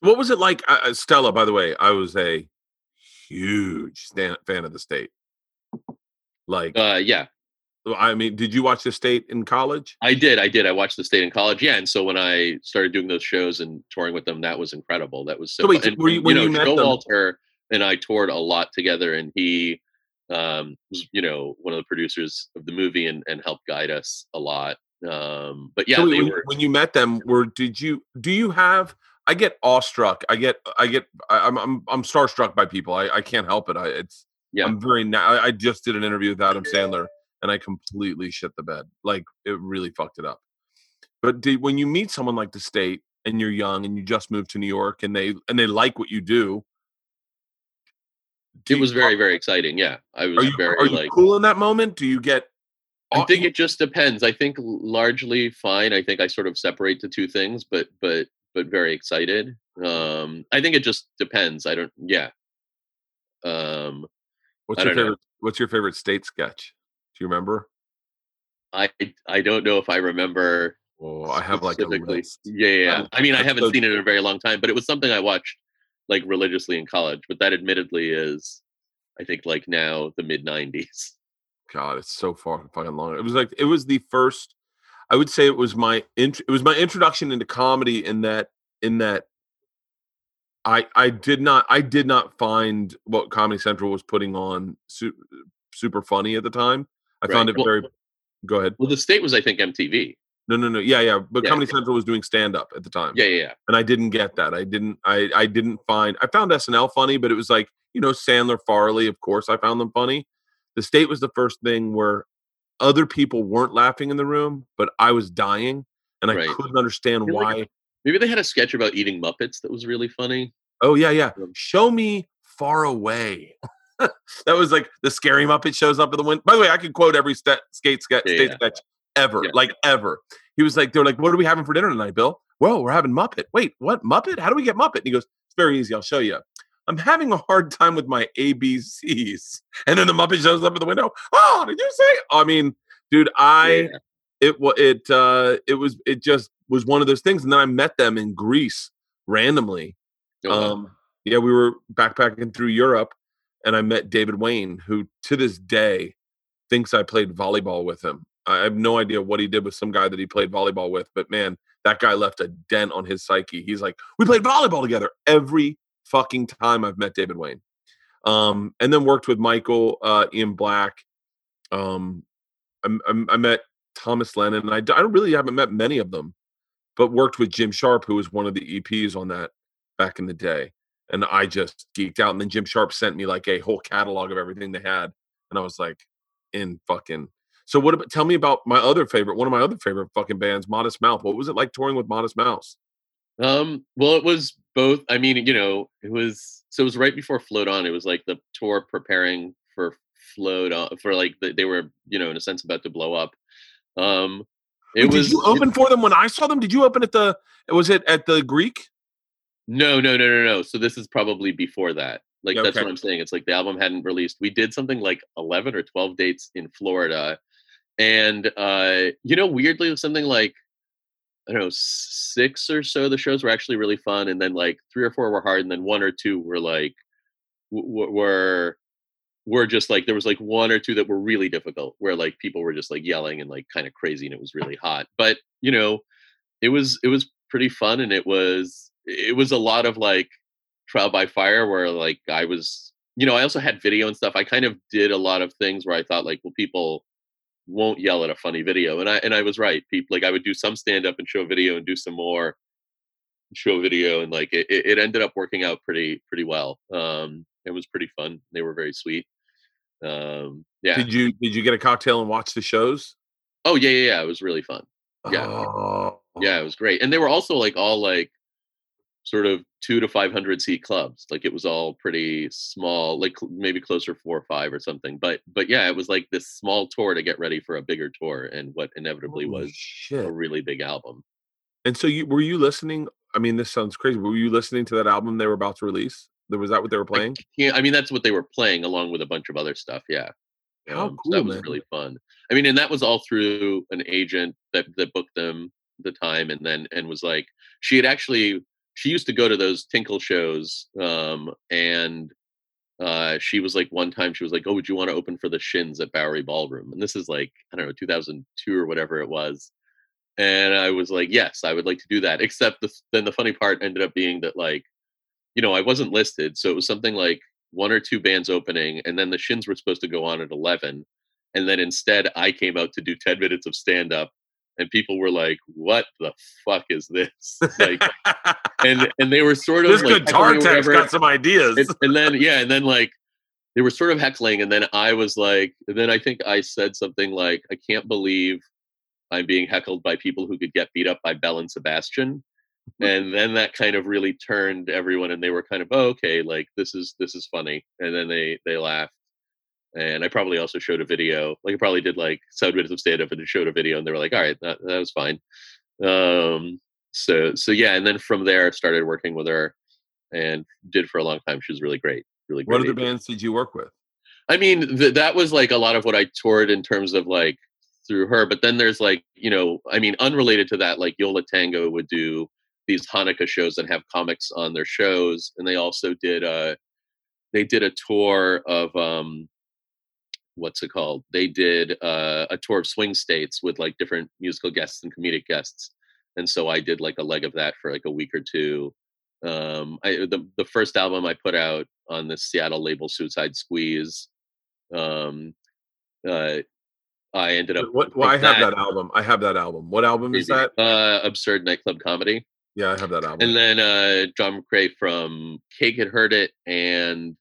what was it like, uh, uh, Stella? By the way, I was a huge fan of the state. Like, uh yeah I mean, did you watch the state in college? I did. I did. I watched the state in college. Yeah, and so when I started doing those shows and touring with them, that was incredible. That was so. So wait. And, were you- when you know, you met Joe them- Walter and I toured a lot together, and he um, was, you know, one of the producers of the movie and, and helped guide us a lot. Um, but yeah, So when, were. when you met them, were did you do you have? I get awestruck. I get I get I, I'm I'm I'm starstruck by people. I, I can't help it. I it's Yeah. I'm very. Na- I, I just did an interview with Adam Sandler, and I completely shit the bed. Like it really fucked it up. But did, when you meet someone like the state and you're young and you just moved to New York and they and they like what you do, do it you- was very very exciting. Yeah, I was Are you very are you like. cool in that moment? Do you get? I think it just depends. I think largely fine. I think I sort of separate the two things, but but but very excited. Um, I think it just depends. I don't. Yeah. Um, What's your don't know. favorite? What's your favorite state sketch? Do you remember? I I don't know if I remember Oh, I have like a list. Yeah, yeah. I'm- mean, I haven't so- seen it in a very long time, but it was something I watched like religiously in college. But that, admittedly, is I think like now the mid '90s. God, it's so far fucking long. It was like it was the first. I would say it was my int- it was my introduction into comedy in that in that I I did not I did not find what Comedy Central was putting on su- super funny at the time. I found it Well- very. Go ahead. Well, the state was, I think, MTV. No, no, no. Yeah, yeah. But Yeah, Comedy yeah. Central was doing stand up at the time. Yeah, yeah, yeah. and I didn't get that. I didn't. I I didn't find. I found SNL funny, but it was like you know Sandler, Farley. Of course, I found them funny. The state was the first thing where other people weren't laughing in the room, but I was dying, and I Right. couldn't understand why. Maybe they had a sketch about eating Muppets that was really funny. oh yeah, yeah. Um, Show me far away. that was like the scary Muppet shows up in the window. By the way, I could quote every sta- skate sketch, Yeah, yeah. sketch ever, Yeah. like ever. He was like, they're like, what are we having for dinner tonight, Bill? Well, we're having Muppet. Wait, what Muppet? How do we get Muppet? And he goes, it's very easy. I'll show you. I'm having a hard time with my ABCs. And then the Muppet shows up in the window. Oh, did you say? I mean, dude, I Yeah. it was it uh it was it just was one of those things. And then I met them in Greece randomly. Oh, wow. Um, yeah, we were backpacking through Europe, and I met David Wain, who to this day thinks I played volleyball with him. I have no idea what he did with some guy that he played volleyball with, but man, that guy left a dent on his psyche. He's like, we played volleyball together every fucking time I've met David Wain. Um, and then worked with Michael, uh, Ian Black. Um, I, I, I met Thomas Lennon, and I, I really haven't met many of them, but worked with Jim Sharp, who was one of the EPs on that back in the day. And I just geeked out. And then Jim Sharp sent me like a whole catalog of everything they had. And I was like, in fucking. So what about? Tell me about my other favorite, one of my other favorite fucking bands, Modest Mouse. What was it like touring with Modest Mouse? Um, well, it was both. I mean, you know, it was so it was right before Float On. It was like the tour preparing for Float On for like the, they were, you know, in a sense about to blow up. Um, it Wait, was. did you open for them when I saw them? Did you open at the? Was it at the Greek? No, no, no, no, no. So this is probably before that. Like Yeah, that's what I'm saying. It's like the album hadn't released. We did something like 11 or 12 dates in Florida, and uh, you know, weirdly, something like I don't know, six or so the shows were actually really fun, and then like three or four were hard, and then one or two were like w- were were just like there was like one or two that were really difficult, where like people were just like yelling and like kind of crazy, and it was really hot. But you know, it was it was pretty fun, and it was it was a lot of like trial by fire, where like I was, you know, I also had video and stuff. I kind of did a lot of things where I thought like, well, people won't yell at a funny video and i and i was right people like i would do some stand up and show video and do some more show video and like it, it ended up working out pretty pretty well um it was pretty fun they were very sweet um yeah Did you did you get a cocktail and watch the shows? oh yeah yeah yeah it was really fun Yeah. Oh. yeah it was great and they were also like all like sort of two to 500 seat clubs like it was all pretty small like maybe closer four or five or something but but yeah it was like this small tour to get ready for a bigger tour and what inevitably Holy was shit. a really big album And so you were you listening? I mean, this sounds crazy. Were you listening to that album they were about to release? Was that what they were playing? yeah i mean that's what they were playing along with a bunch of other stuff yeah How Um, so that was man. really fun i mean and that was all through an agent that that booked them the time and then and was like she had actually she used to go to those tinkle shows um and uh she was like one time she was like oh would you want to open for the shins at bowery ballroom? And this is like i don't know 2002 or whatever it was. And i was like yes i would like to do that. Except the, then the funny part ended up being that like you know i wasn't listed so it was something like one or two bands opening and then the shins were supposed to go on at 11 and then instead i came out to do 10 minutes of stand up and people were like what the fuck is this? Like and and they were sort of this like guitar or got some ideas. and, and then yeah and then like they were sort of heckling and then i was like and then i think i said something like i can't believe i'm being heckled by people who could get beat up by belle and sebastian. And then that kind of really turned everyone and they were kind of oh, okay like this is this is funny. And then they they laughed and i probably also showed a video like i probably did like seven minutes of stand up and showed a video and they were like all right that, that was fine um so so yeah and then from there I started working with her and did for a long time she was really great really great what other bands did you work with? I mean, th- that was like a lot of what I toured in terms of like through her. But then there's like, you know, I mean, unrelated to that, like Yo La Tengo would do these Hanukkah shows and have comics on their shows, and they also did a they did a tour of um what's it called? They did uh, a tour of swing states with like different musical guests and comedic guests, and so I did like a leg of that for like a week or two. Um, I the the first album I put out on the Seattle label Suicide Squeeze um uh i ended up What? Well, I have that album. I have that album. What album is that? uh absurd nightclub comedy Yeah, I have that album. and then uh john mccrea from cake had heard it and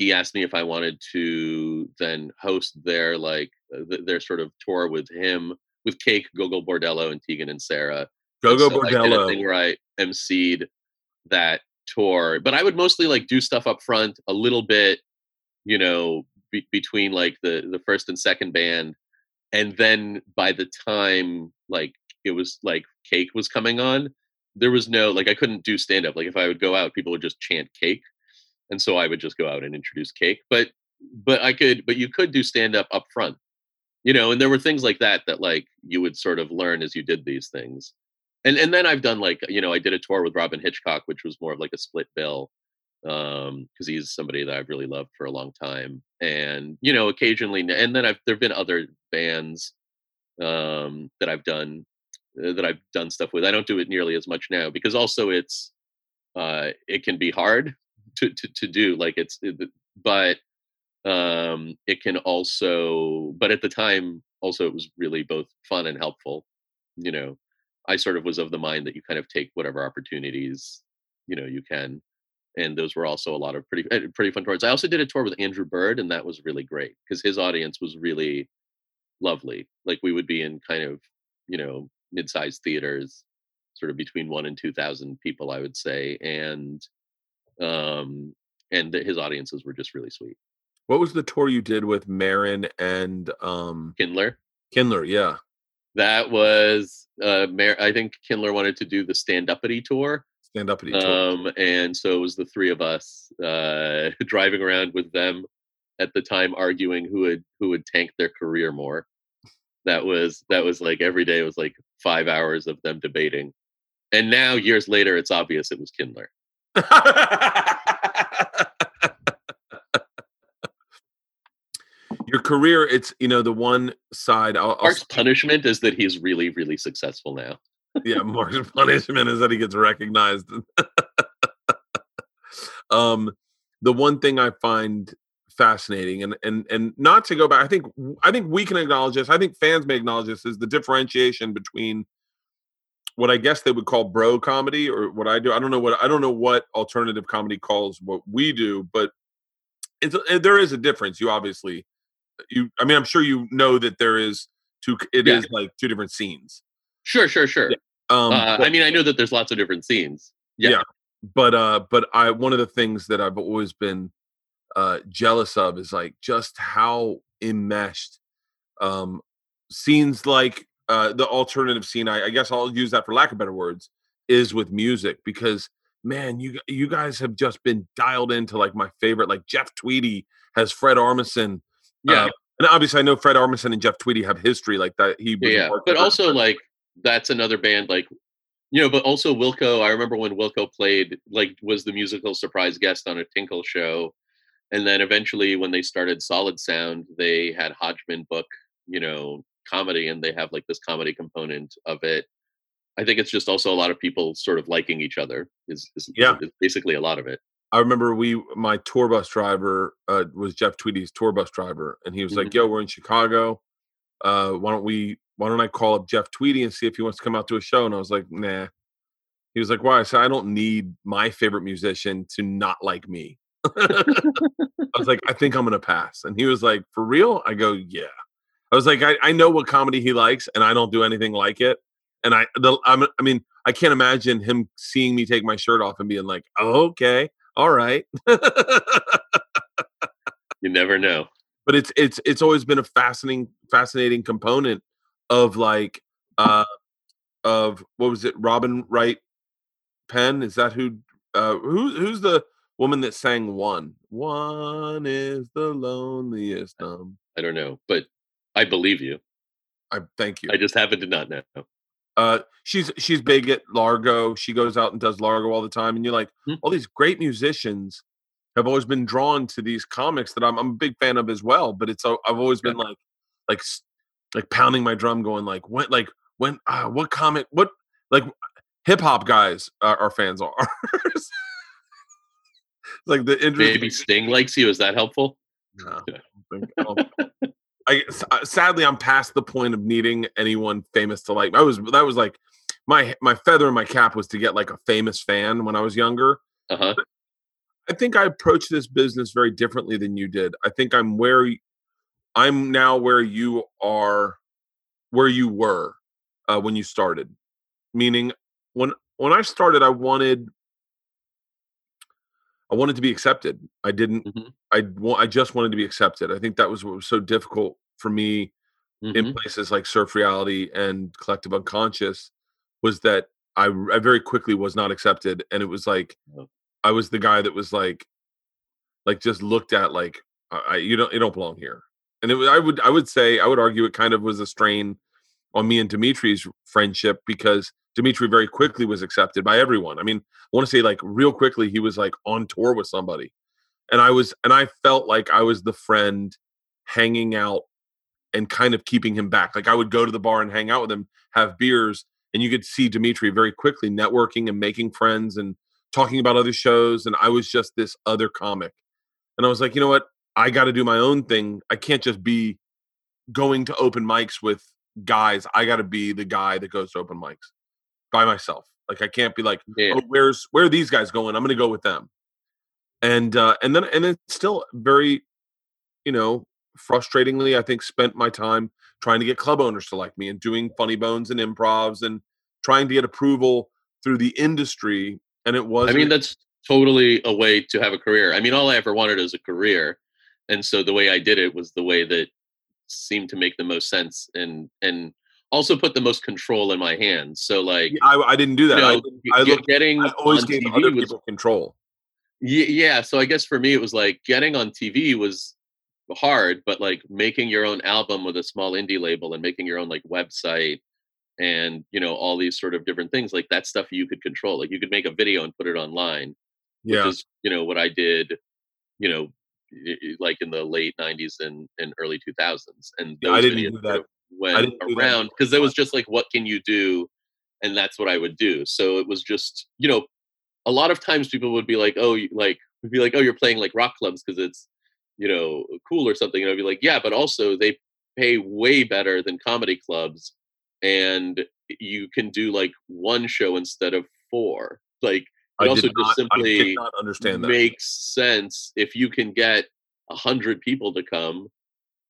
he asked me if i wanted to then host their like uh, th- their sort of tour with him with cake gogol bordello and tegan and sarah Go And Go I thing Bordello. where I emceed that tour, but I would mostly like do stuff up front, a little bit, you know, be- between like the the first and second band, and then by the time like it was like Cake was coming on, there was no like I couldn't do stand up. Like if I would go out, people would just chant Cake, and so I would just go out and introduce Cake. But but I could, but you could do stand up up front, you know. And there were things like that that like you would sort of learn as you did these things and and then I've done like you know I did a tour with Robyn Hitchcock, which was more of like a split bill, um, because he's somebody that I've really loved for a long time, and you know occasionally, and then I've there've been other bands, um, that I've done uh, that I've done stuff with. I don't do it nearly as much now because also it's, uh, it can be hard to to to do like it's, it, but um it can also but at the time also it was really both fun and helpful you know I sort of was of the mind that you kind of take whatever opportunities you know you can. and those were also a lot of pretty eh, pretty fun tours. I also did a tour with Andrew Bird, and that was really great because his audience was really lovely. Like we would be in kind of you know mid-sized theaters, sort of between one and two thousand people, I would say, and um and his audiences were just really sweet. What was the tour you did with Maron and um Kindler? Kindler, yeah. That was uh Mar- I think Kindler wanted to do the stand uppity tour. Stand uppity tour. Um and so it was the three of us uh driving around with them at the time arguing who would who would tank their career more. That was that was like every day was like 5 hours of them debating. And now years later it's obvious it was Kindler. Your career, it's you know the one side. I'll, I'll Marc's punishment is that he's really, really successful now. yeah, Marc's punishment is that he gets recognized. um, the one thing I find fascinating, and and and not to go back, I think I think we can acknowledge this. I think fans may acknowledge this is the differentiation between what I guess they would call bro comedy or what I do. I don't know what I don't know what alternative comedy calls what we do, but it's a, there is a difference. You obviously you I mean I'm sure you know that there is two It is Yeah. like two different scenes. Sure, sure, sure. Um uh, but- I mean, I know that there's lots of different scenes. Yeah. Yeah. but uh but I one of the things that I've always been uh jealous of is like just how enmeshed um scenes like uh the alternative scene I, I guess I'll use that for lack of better words is with music because man you you guys have just been dialed into like my favorite like Jeff Tweedy has Fred Armisen Yeah, uh, and obviously I know Fred Armisen and Jeff Tweedy have history like that he was yeah, a yeah. part But also, like, that's another band, like, you know, but also Wilco. I remember when Wilco played, like, was the musical surprise guest on a Tinkle show. And then eventually, when they started Solid Sound, they had Hodgman book, you know, comedy, and they have like this comedy component of it. I think it's just also a lot of people sort of liking each other. Is, is Yeah. is basically a lot of it. I remember we my tour bus driver uh, was Jeff Tweedy's tour bus driver, and he was like, Mhm. "Yo, we're in Chicago. Uh, why don't we? Why don't I call up Jeff Tweedy and see if he wants to come out to a show?" And I was like, "Nah." He was like, "Why?" I said, "I don't need my favorite musician to not like me." I was like, "I think I'm gonna pass." And he was like, "For real?" I go, "Yeah." I was like, "I, I know what comedy he likes, and I don't do anything like it." And I, the, I'm, I mean, I can't imagine him seeing me take my shirt off and being like, oh, "Okay, all right." You never know. but it's it's it's always been a fascinating fascinating component of like uh of what was it robin wright penn is that who uh who who's the woman that sang one one is the loneliest um I don't know, but I believe you. i thank you I just happen to not know. uh she's she's big at largo she goes out and does largo all the time and you're like Hmm. all these great musicians have always been drawn to these comics that i'm, I'm a big fan of as well but it's uh, i've always been like like like pounding my drum going like when like when uh, what comic what like hip-hop guys are, are fans are like the interest Maybe Sting likes you. Is that helpful? no, I don't think- I don't- I uh, sadly I'm past the point of needing anyone famous to like. I was that was like my my feather in my cap was to get like a famous fan when I was younger. Uh huh. I think I approached this business very differently than you did. I think I'm where I'm now where you are, where you were uh, when you started. Meaning, when when I started, I wanted I wanted to be accepted. I didn't. Mhm. I I just wanted to be accepted. I think that was what was so difficult for me in Mhm. places like Surf Reality and Collective Unconscious was that I, I very quickly was not accepted, and it was like Oh. I was the guy that was like, like just looked at like I, I you don't you don't belong here, and it was I would I would say I would argue it kind of was a strain on me and Demetri's friendship because Demetri very quickly was accepted by everyone. I mean, I want to say like real quickly he was like on tour with somebody, and I was and I felt like I was the friend hanging out and kind of keeping him back. Like I would go to the bar and hang out with him, have beers, and you could see Demetri very quickly networking and making friends and talking about other shows. And I was just this other comic. And I was like, you know what? I got to do my own thing. I can't just be going to open mics with guys. I got to be the guy that goes to open mics by myself. Like I can't be like, Yeah. oh, where's where are these guys going? I'm going to go with them. and uh, and then and then still very, you know, frustratingly, I think spent my time trying to get club owners to like me and doing funny bones and improvs and trying to get approval through the industry. And it was I mean, that's totally a way to have a career. I mean, all I ever wanted is a career, and so the way I did it was the way that seemed to make the most sense and and also put the most control in my hands. So like, I, I didn't do that. you I, know, I looked- getting I always gave TV other was people control. Ye- yeah so i guess for me it was like getting on tv was hard but like making your own album with a small indie label and making your own like website and you know all these sort of different things like that stuff you could control like you could make a video and put it online which Yeah. is you know what i did you know like in the late 90s and, and early 2000s and Yeah, I didn't do that. Went didn't do that around because it was just like what can you do? And that's what i would do. So it was just you know a lot of times people would be like oh like would be like oh you're playing like rock clubs because it's you know cool or something and i'd be like yeah but also they pay way better than comedy clubs and you can do like one show instead of four. Like I it also did just not, I simply not understand that. makes sense if you can get a hundred people to come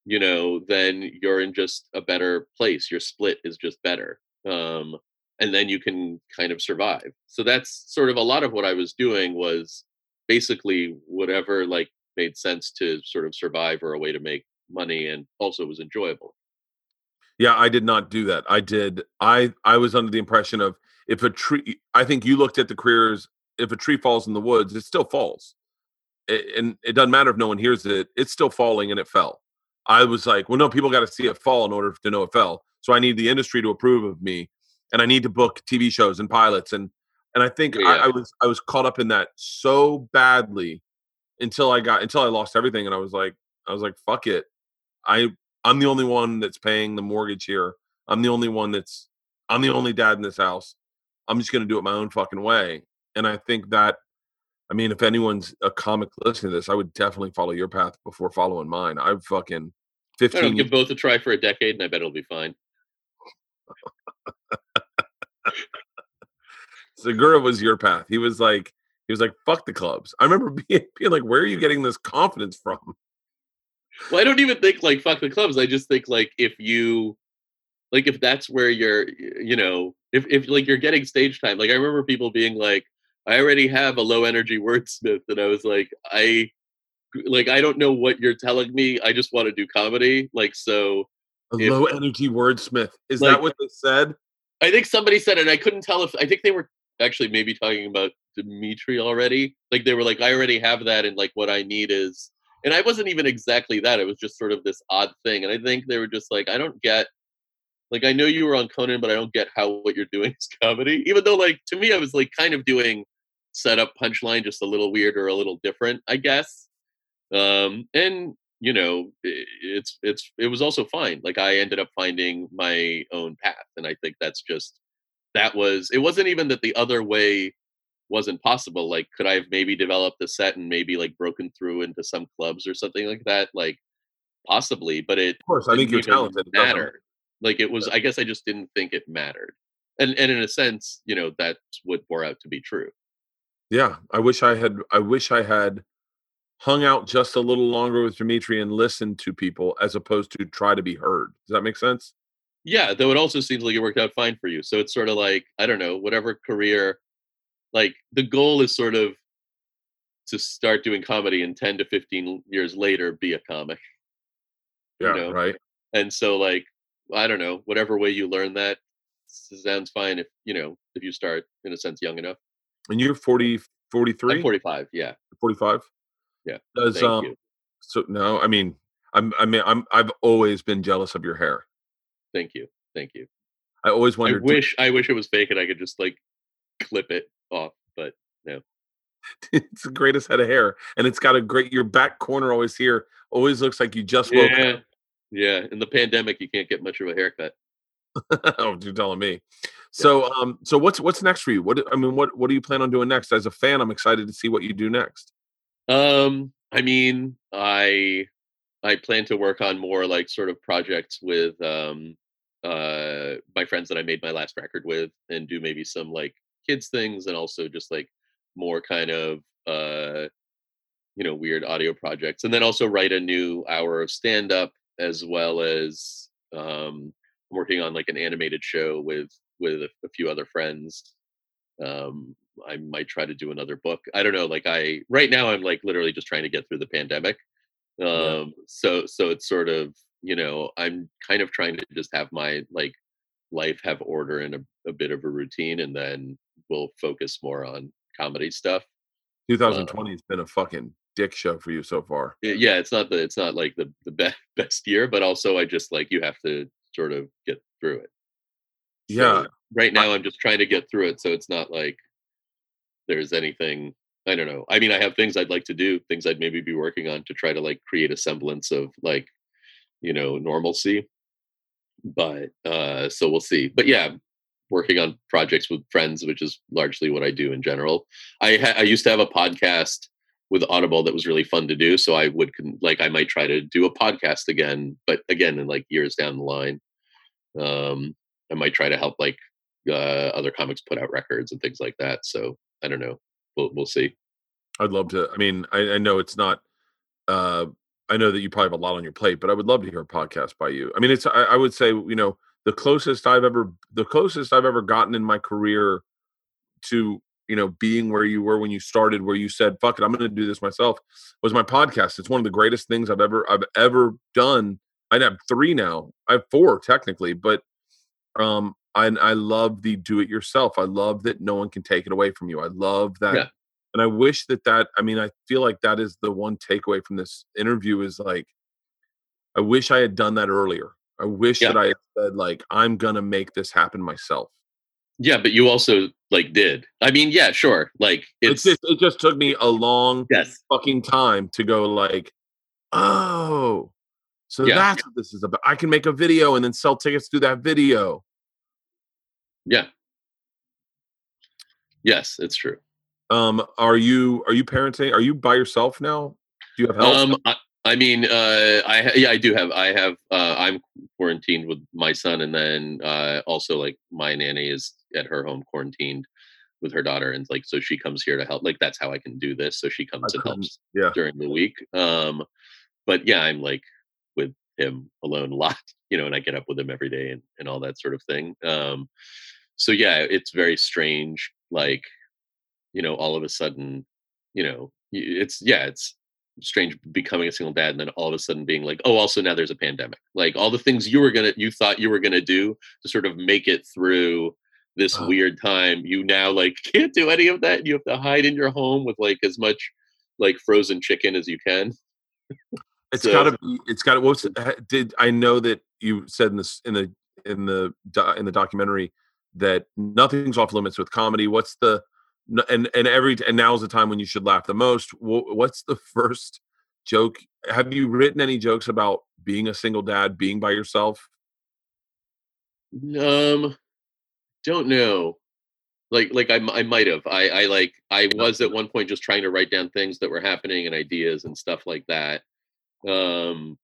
you know then you're in just a better place your split is just better um and then you can kind of survive so that's sort of a lot of what i was doing was basically whatever like made sense to sort of survive or a way to make money and also was enjoyable Yeah, I did not do that. I did. I I was under the impression of if a tree. I think you looked at the careers. If a tree falls in the woods, it still falls, A- and it doesn't matter if no one hears it. It's still falling, and it fell. I was like, well, no, people got to see it fall in order to know it fell. So I need the industry to approve of me, and I need to book TV shows and pilots, and and I think I, Yeah. I was I was caught up in that so badly until I got until I lost everything, and I was like, I was like, fuck it. I I'm the only one that's paying the mortgage here. I'm the only one that's I'm the only dad in this house. I'm just gonna do it my own fucking way. And I think that I mean, if anyone's a comic listening to this, I would definitely follow your path before following mine. Fucking i don't 15 know, give both a try for a decade and i bet it'll be fine Segura was your path. He was like, he was like, fuck the clubs. I remember being, being like, where are you getting this confidence from? Well, I don't even think like fuck the clubs. I just think like if you like if that's where you're you know, if if like you're getting stage time. Like I remember people being like, I already have a low energy wordsmith, and I was like, I like I don't know what you're telling me. I just want to do comedy. Like so A If- low energy wordsmith. Is Like- that what they said? I think somebody said, and I couldn't tell if I think they were actually maybe talking about Demetri already. Like they were like, I already have that, and like what I need is, and I wasn't even exactly that. It was just sort of this odd thing, and I think they were just like, I don't get, like I know you were on Conan, but I don't get how what you're doing is comedy. Even though like to me, I was like kind of doing setup punchline, just a little weird or a little different, I guess. Um, and you know, i- it's it's it was also fine. Like I ended up finding my own path, and I think that's just that was it wasn't even that the other way wasn't possible like could i have maybe developed a set and maybe like broken through into some clubs or something like that like possibly but it Of course, I think you're talented. It matter like it was i guess i just didn't think it mattered and and in a sense you know that's what bore out to be true Yeah, I wish I had. I wish I had hung out just a little longer with Demetri and listened to people as opposed to try to be heard. Does that make sense? yeah though it also seems like it worked out fine for you so it's sort of like i don't know whatever career like the goal is sort of to start doing comedy and 10 to 15 years later be a comic You Yeah, know, right. and so like i don't know whatever way you learn that sounds fine if you know if you start in a sense young enough And you're 40, 43, i'm 45 yeah 45? Yeah, Does um you so no, I mean, I'm I mean, I'm I've always been jealous of your hair. thank you thank you I always i wondered do- wish i wish it was fake and i could just like clip it off but no. it's the greatest head of hair. And it's got a great your back corner always here always looks like you just woke yeah yeah in the pandemic you can't get much of a haircut up. oh, you're telling me. So um so what's what's next for you? What I mean, what what do you plan on doing next? As a fan, I'm excited to see what you do next. Um, I mean, I I plan to work on more like sort of projects with um uh my friends that I made my last record with and do maybe some like kids things and also just like more kind of uh you know weird audio projects. And then also write a new hour of stand up as well as um I'm working on like an animated show with with a, a few other friends. Um i might try to do another book i don't know like i right now i'm like literally just trying to get through the pandemic um Yeah. so so it's sort of you know i'm kind of trying to just have my like life have order and a, a bit of a routine and then we'll focus more on comedy stuff 2020 has been a fucking dick show for you so far. Yeah it's not the it's not like the the best best year but also i just like you have to sort of get through it Yeah. Right now i'm just trying to get through it so it's not like there's anything i don't know i mean i have things i'd like to do things i'd maybe be working on to try to like create a semblance of like you know normalcy but uh so we'll see but yeah working on projects with friends which is largely what i do in general. I ha- i used to have a podcast with audible that was really fun to do so i would like i might try to do a podcast again but again in like years down the line. Um i might try to help like uh other comics put out records and things like that so i don't know we'll, we'll see I'd love to. I mean, I, I know it's not. Uh, I know that you probably have a lot on your plate, but I would love to hear a podcast by you. I mean, it's. I, I would say, you know, the closest I've ever, the closest I've ever gotten in my career to, you know, being where you were when you started, where you said, "Fuck it, I'm going to do this myself," was my podcast. It's one of the greatest things I've ever, I've ever done. I have three now. I have four technically, but um, I I love the do it yourself. I love that no one can take it away from you. I love that Yeah. and i wish that that i mean i feel like that is the one takeaway from this interview is like i wish i had done that earlier i wish Yeah. that i had said like i'm gonna make this happen myself yeah but you also like did i mean yeah sure like it's it's just it just took me a long yes fucking time to go like oh so Yeah. that's what this is about i can make a video and then sell tickets to that video yeah yes it's true um are you are you parenting are you by yourself now do you have help Um, I, I mean, uh, I yeah, I do have. I have. Uh, I'm quarantined with my son, and then uh, also like my nanny is at her home quarantined with her daughter, and like so she comes here to help. Like that's how I can do this. So she comes and couldn't- helps yeah. during the week. Um, but yeah, I'm like with him alone a lot, you know, and I get up with him every day and and all that sort of thing. Um, so yeah, it's very strange. Like, you know, all of a sudden, you know, it's yeah, it's strange becoming a single dad and then all of a sudden being like oh also now there's a pandemic like all the things you were gonna you thought you were gonna do to sort of make it through this Oh. weird time you now like can't do any of that you have to hide in your home with like as much like frozen chicken as you can It's So- got to be. It's got to. What's eh, did I know that you said in this in the in the in the documentary that nothing's off limits with comedy. What's the and and every and now's the time when you should laugh the most. What's the first joke? Have you written any jokes about being a single dad, being by yourself? um don't know like like I I might have I, I like i was at one point just trying to write down things that were happening and ideas and stuff like that um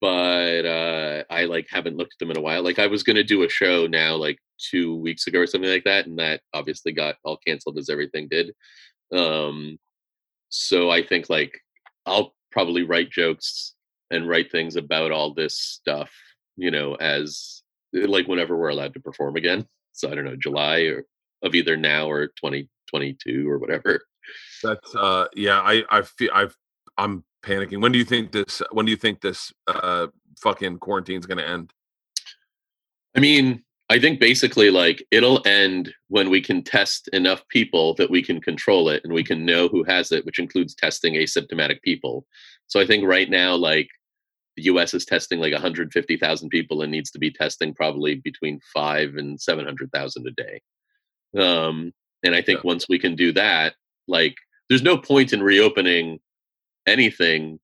but uh i like haven't looked at them in a while like i was gonna do a show now like two weeks ago or something like that and that obviously got all canceled as everything did um so i think like i'll probably write jokes and write things about all this stuff you know as like whenever we're allowed to perform again so i don't know july or of either now or 2022 or whatever That's uh yeah. I I feel I've I'm panicking. When do you think this? When do you think this uh fucking quarantine's gonna end? I mean, I think basically like it'll end when we can test enough people that we can control it and we can know who has it, which includes testing asymptomatic people. So I think right now, like the US is testing like 150,000 people and needs to be testing probably between five and 700,000 a day. Um, and I think Yeah. once we can do that, like there's no point in reopening anything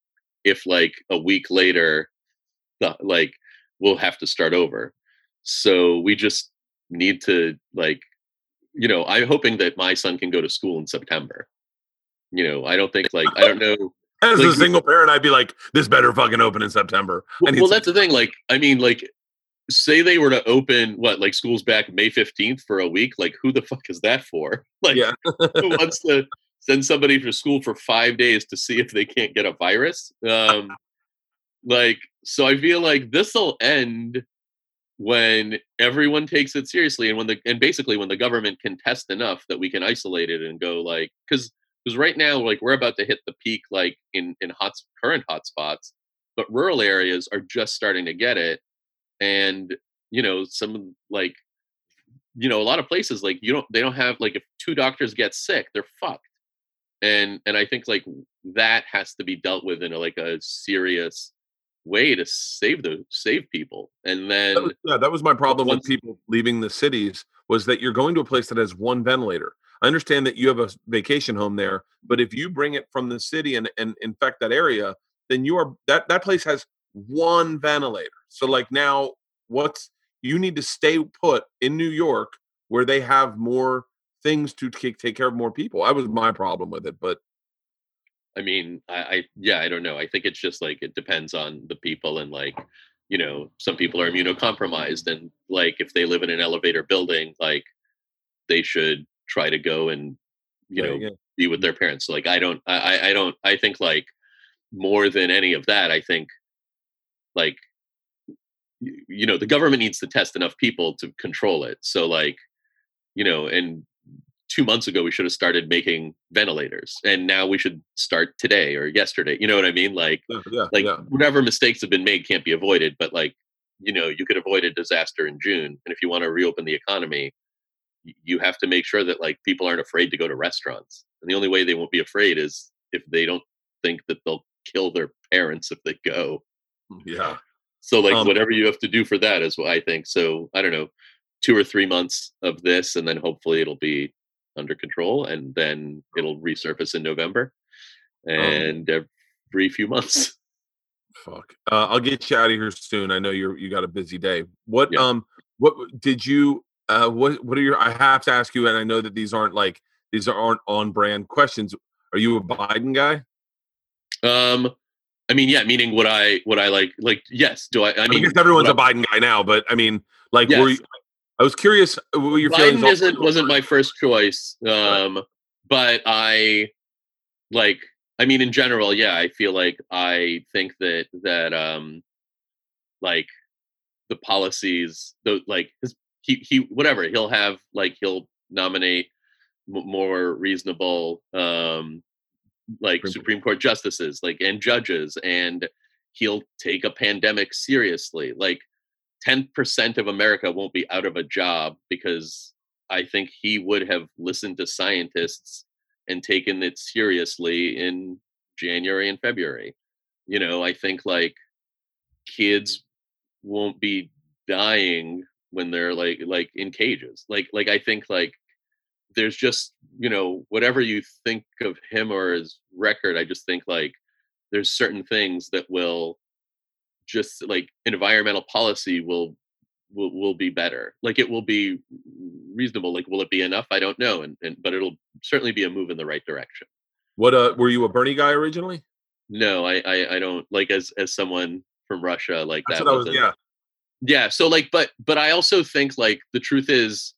if like a week later, the, like we'll have to start over. So we just need to like, you know, I'm hoping that my son can go to school in September. You know, I don't think like I don't know. As Like, a single parent, I'd be like, this better fucking open in September. Well, well that's the thing. Like, I mean, like, say they were to open what, like, schools back May fifteenth for a week. Like, who the fuck is that for? Like, Yeah. who wants to send somebody to school for five days to see if they can't get a virus. Um, like, so I feel like this will end when everyone takes it seriously and when the and basically when the government can test enough that we can isolate it and go like because because right now like we're about to hit the peak like in in hot current hotspots but rural areas are just starting to get it. And you know some like you know a lot of places like you don't they don't have like if two doctors get sick they're fucked. And and i think like that has to be dealt with in a, like a serious way to save the save people and then That was- yeah, that was my problem with people leaving the cities was that you're going to a place that has one ventilator. I understand that you have a vacation home there, but if you bring it from the city and, and infect that area, then you are that that place has one ventilator. So like now what's you need to stay put in New York where they have more things to take, take care of more people. That was my problem with it, but I mean, I, I yeah, I don't know. I think it's just like it depends on the people and like, you know, some people are immunocompromised and like if they live in an elevator building, like they should try to go and you there know you be with mm-hmm. their parents. Like I don't, I I- I don't, I think like more than any of that, I think like you know the government needs to test enough people to control it. So like, you know, and two months ago we should have started making ventilators and now we should start today or yesterday you know what i mean like yeah, yeah, like yeah. whatever mistakes have been made can't be avoided but like you know you could avoid a disaster in june and if you want to reopen the economy you have to make sure that like people aren't afraid to go to restaurants and the only way they won't be afraid is if they don't think that they'll kill their parents if they go yeah. so like Um, whatever you have to do for that is what I think. So I don't know, two or three months of this, and then hopefully it'll be under control, and then it'll resurface in November, Um, and every few months. Fuck. Uh, I'll get you out of here soon. I know you're you got a busy day. What Yeah. um what did you uh what what are your I have to ask you and I know that these aren't like these aren't on brand questions. Are you a Biden guy? Um, I mean, yeah, meaning what I what I like like yes. Do I? I I, mean, guess everyone's a Biden guy now, but I mean like were Yes. you, I was curious uh, what your Biden on- isn't wasn't my first choice. Um, but I like I mean in general, yeah, I feel like I think that that um like the policies the like his he he whatever he'll have like he'll nominate m- more reasonable um like Supreme Supreme Court justices like and judges and he'll take a pandemic seriously like 10% of America won't be out of a job because I think he would have listened to scientists and taken it seriously in January and February. You know, I think like kids won't be dying when they're like like in cages. Like like I think like there's just, you know, whatever you think of him or his record, I just think like there's certain things that will just like environmental policy will will will be better. Like it will be reasonable. Like will it be enough? I don't know. And, and but it'll certainly be a move in the right direction. What uh were you a Bernie guy originally? No, I I, I don't like as as someone from Russia like That's that. was yeah. yeah so like but but i also think like the truth is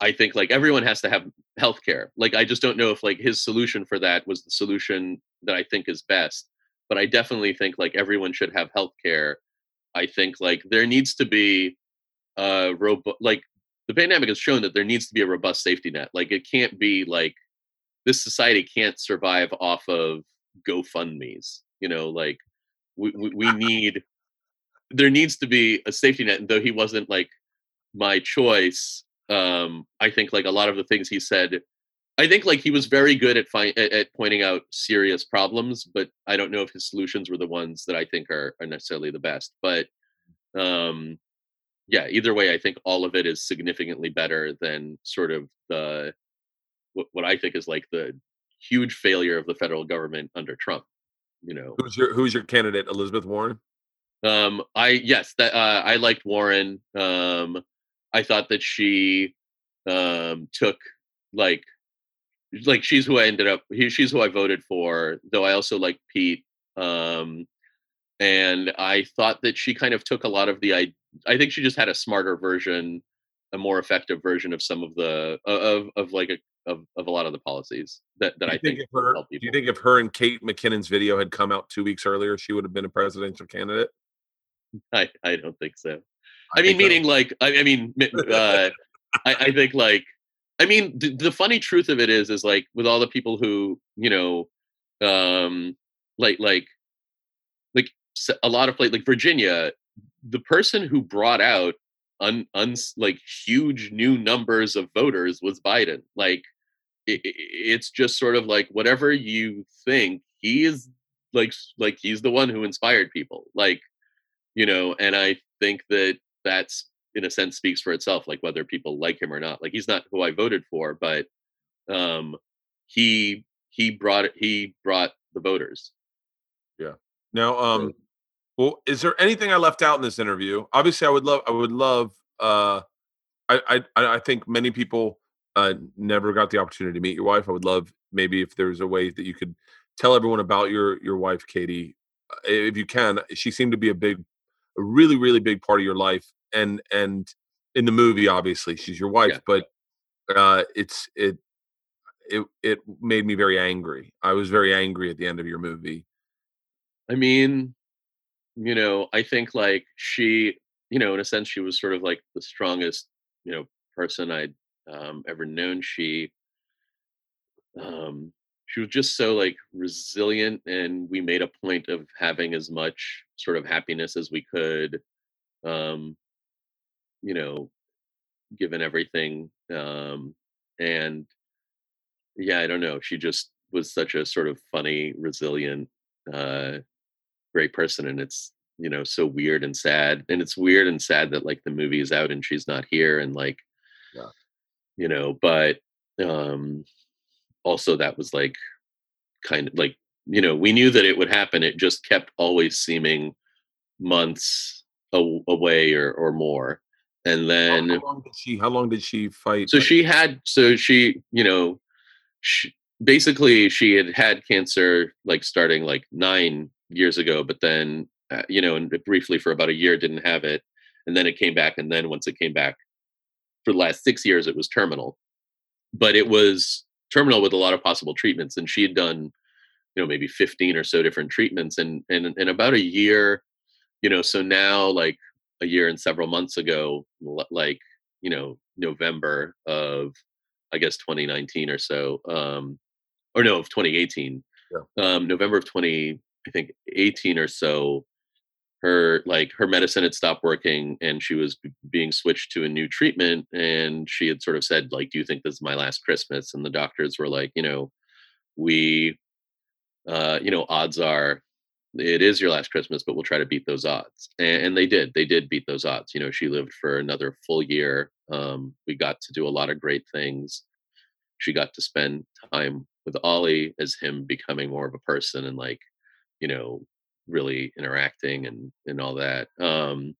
i think like everyone has to have health care like i just don't know if like his solution for that was the solution that i think is best but i definitely think like everyone should have health care. I think like there needs to be a robust like the pandemic has shown that there needs to be a robust safety net. Like it can't be like this society can't survive off of gofundme's you know like we, we, we need there needs to be a safety net and though he wasn't like my choice um i think like a lot of the things he said i think like he was very good at fi- at, at pointing out serious problems but i don't know if his solutions were the ones that i think are, are necessarily the best but um yeah either way i think all of it is significantly better than sort of the what, what i think is like the huge failure of the federal government under trump you know Who's your who's your candidate? Elizabeth Warren? um, I yes, that uh, I liked Warren. Um, I thought that she um, took like like she's who I ended up. He, she's who I voted for. Though I also like Pete. Um, and I thought that she kind of took a lot of the. I I think she just had a smarter version, a more effective version of some of the of of like a of, of a lot of the policies that, that Do I think, think if her, do you think if her and Kate McKinnon's video had come out two weeks earlier, she would have been a presidential candidate? I, I don't think so. I I, mean, think so. meaning like I, I mean, uh, I, I think like I mean, the, the funny truth of it is, is like with all the people who you know, um, like like like a lot of place like Virginia, the person who brought out un, uns like huge new numbers of voters was Biden. Like it, it's just sort of like whatever you think he is like like he's the one who inspired people like you know and i think that that's in a sense speaks for itself like whether people like him or not like he's not who i voted for but um he he brought he brought the voters Yeah. Now, um, well, is there anything I left out in this interview? Obviously, I would love, I would love. Uh, I, I, I think many people uh, never got the opportunity to meet your wife. I would love maybe if there was a way that you could tell everyone about your your wife, Katie, uh, if you can. She seemed to be a big, a really, really big part of your life, and and in the movie, obviously, she's your wife, Yeah. but uh, it's it. It it made me very angry. I was very angry at the end of your movie. i mean you know i think like she you know in a sense she was sort of like the strongest you know person i'd um, ever known she um she was just so like resilient and we made a point of having as much sort of happiness as we could um you know given everything um and yeah i don't know she just was such a sort of funny resilient uh great person and it's you know so weird and sad and it's weird and sad that like the movie is out and she's not here and like Yeah. you know but um also that was like kind of like you know we knew that it would happen it just kept always seeming months away or or more and then how long did she? How long did she fight? so she had so she you know she, basically she had had cancer like starting like nine years ago but then uh, you know and briefly for about a year didn't have it and then it came back and then once it came back for the last six years it was terminal but it was terminal with a lot of possible treatments and she had done you know maybe 15 or so different treatments and and in about a year you know so now like a year and several months ago like you know november of i guess 2019 or so um or no of 2018 um november of 20 i think 18 or so her like her medicine had stopped working and she was b- being switched to a new treatment and she had sort of said like do you think this is my last christmas? And the doctors were like you know we uh you know odds are it is your last christmas but we'll try to beat those odds. And, and they did they did beat those odds you know she lived for another full year um we got to do a lot of great things. She got to spend time with ollie as him becoming more of a person and like you know really interacting and and all that um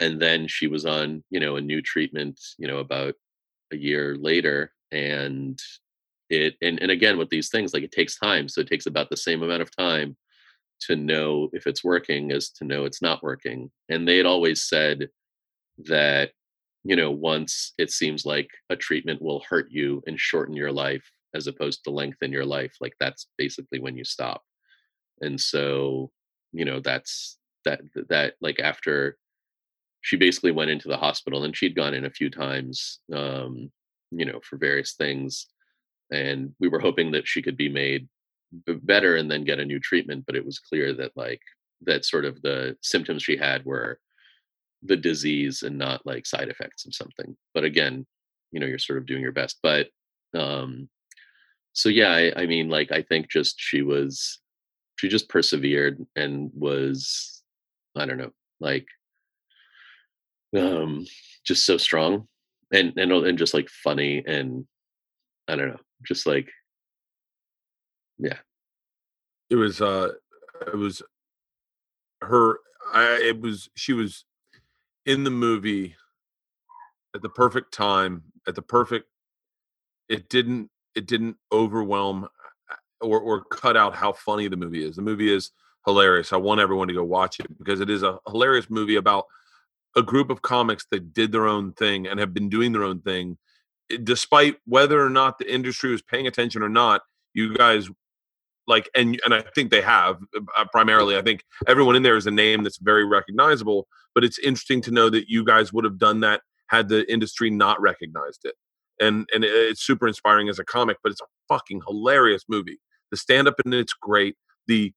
and then she was on you know a new treatment you know about a year later and it and, and again with these things like it takes time so it takes about the same amount of time to know if it's working as to know it's not working. And they had always said that you know once it seems like a treatment will hurt you and shorten your life as opposed to lengthen your life like that's basically when you stop. And so you know that's that that like after she basically went into the hospital and she'd gone in a few times um you know for various things. And we were hoping that she could be made better and then get a new treatment but it was clear that like that sort of the symptoms she had were the disease and not like side effects of something. But again you know you're sort of doing your best. But um so yeah I, I mean like i think just she was she just persevered and was i don't know like um just so strong and and and just like funny and i don't know just like yeah it was uh it was her I, it was she was in the movie at the perfect time at the perfect it didn't it didn't overwhelm uh, or or cut out how funny the movie is. The movie is hilarious. I want everyone to go watch it because it is a hilarious movie about a group of comics that did their own thing and have been doing their own thing. Despite whether or not the industry was paying attention or not, you guys like and and I think they have uh, primarily. I think everyone in there is a name that's very recognizable. But it's interesting to know that you guys would have done that had the industry not recognized it. And and it's super inspiring as a comic, but it's a fucking hilarious movie. The stand up in it's great. The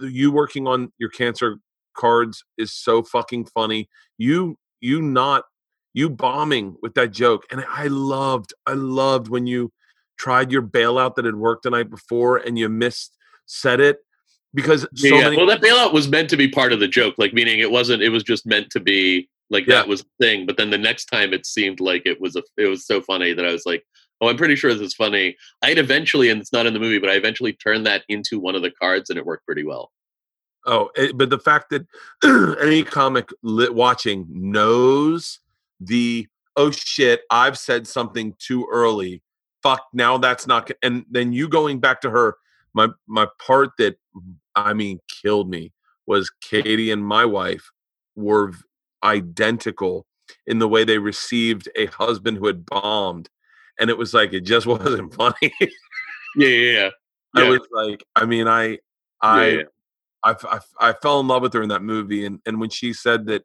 you working on your cancer cards is so fucking funny. You you not you bombing with that joke, and I loved I loved when you tried your bailout that had worked the night before and you missed said it because so yeah, many well that bailout was meant to be part of the joke like meaning it wasn't it was just meant to be like Yeah. that was the thing but then the next time it seemed like it was a it was so funny that i was like oh i'm pretty sure this is funny i'd eventually and it's not in the movie but i eventually turned that into one of the cards and it worked pretty well Oh, it, but the fact that any comic lit watching knows the oh shit, I've said something too early. Fuck, now that's not. go-" And then you going back to her. My my part that I mean killed me was Katie and my wife were identical in the way they received a husband who had bombed, and it was like it just wasn't funny. yeah yeah yeah I was like, I mean, I I yeah, yeah. I, I I fell in love with her in that movie, and and when she said that,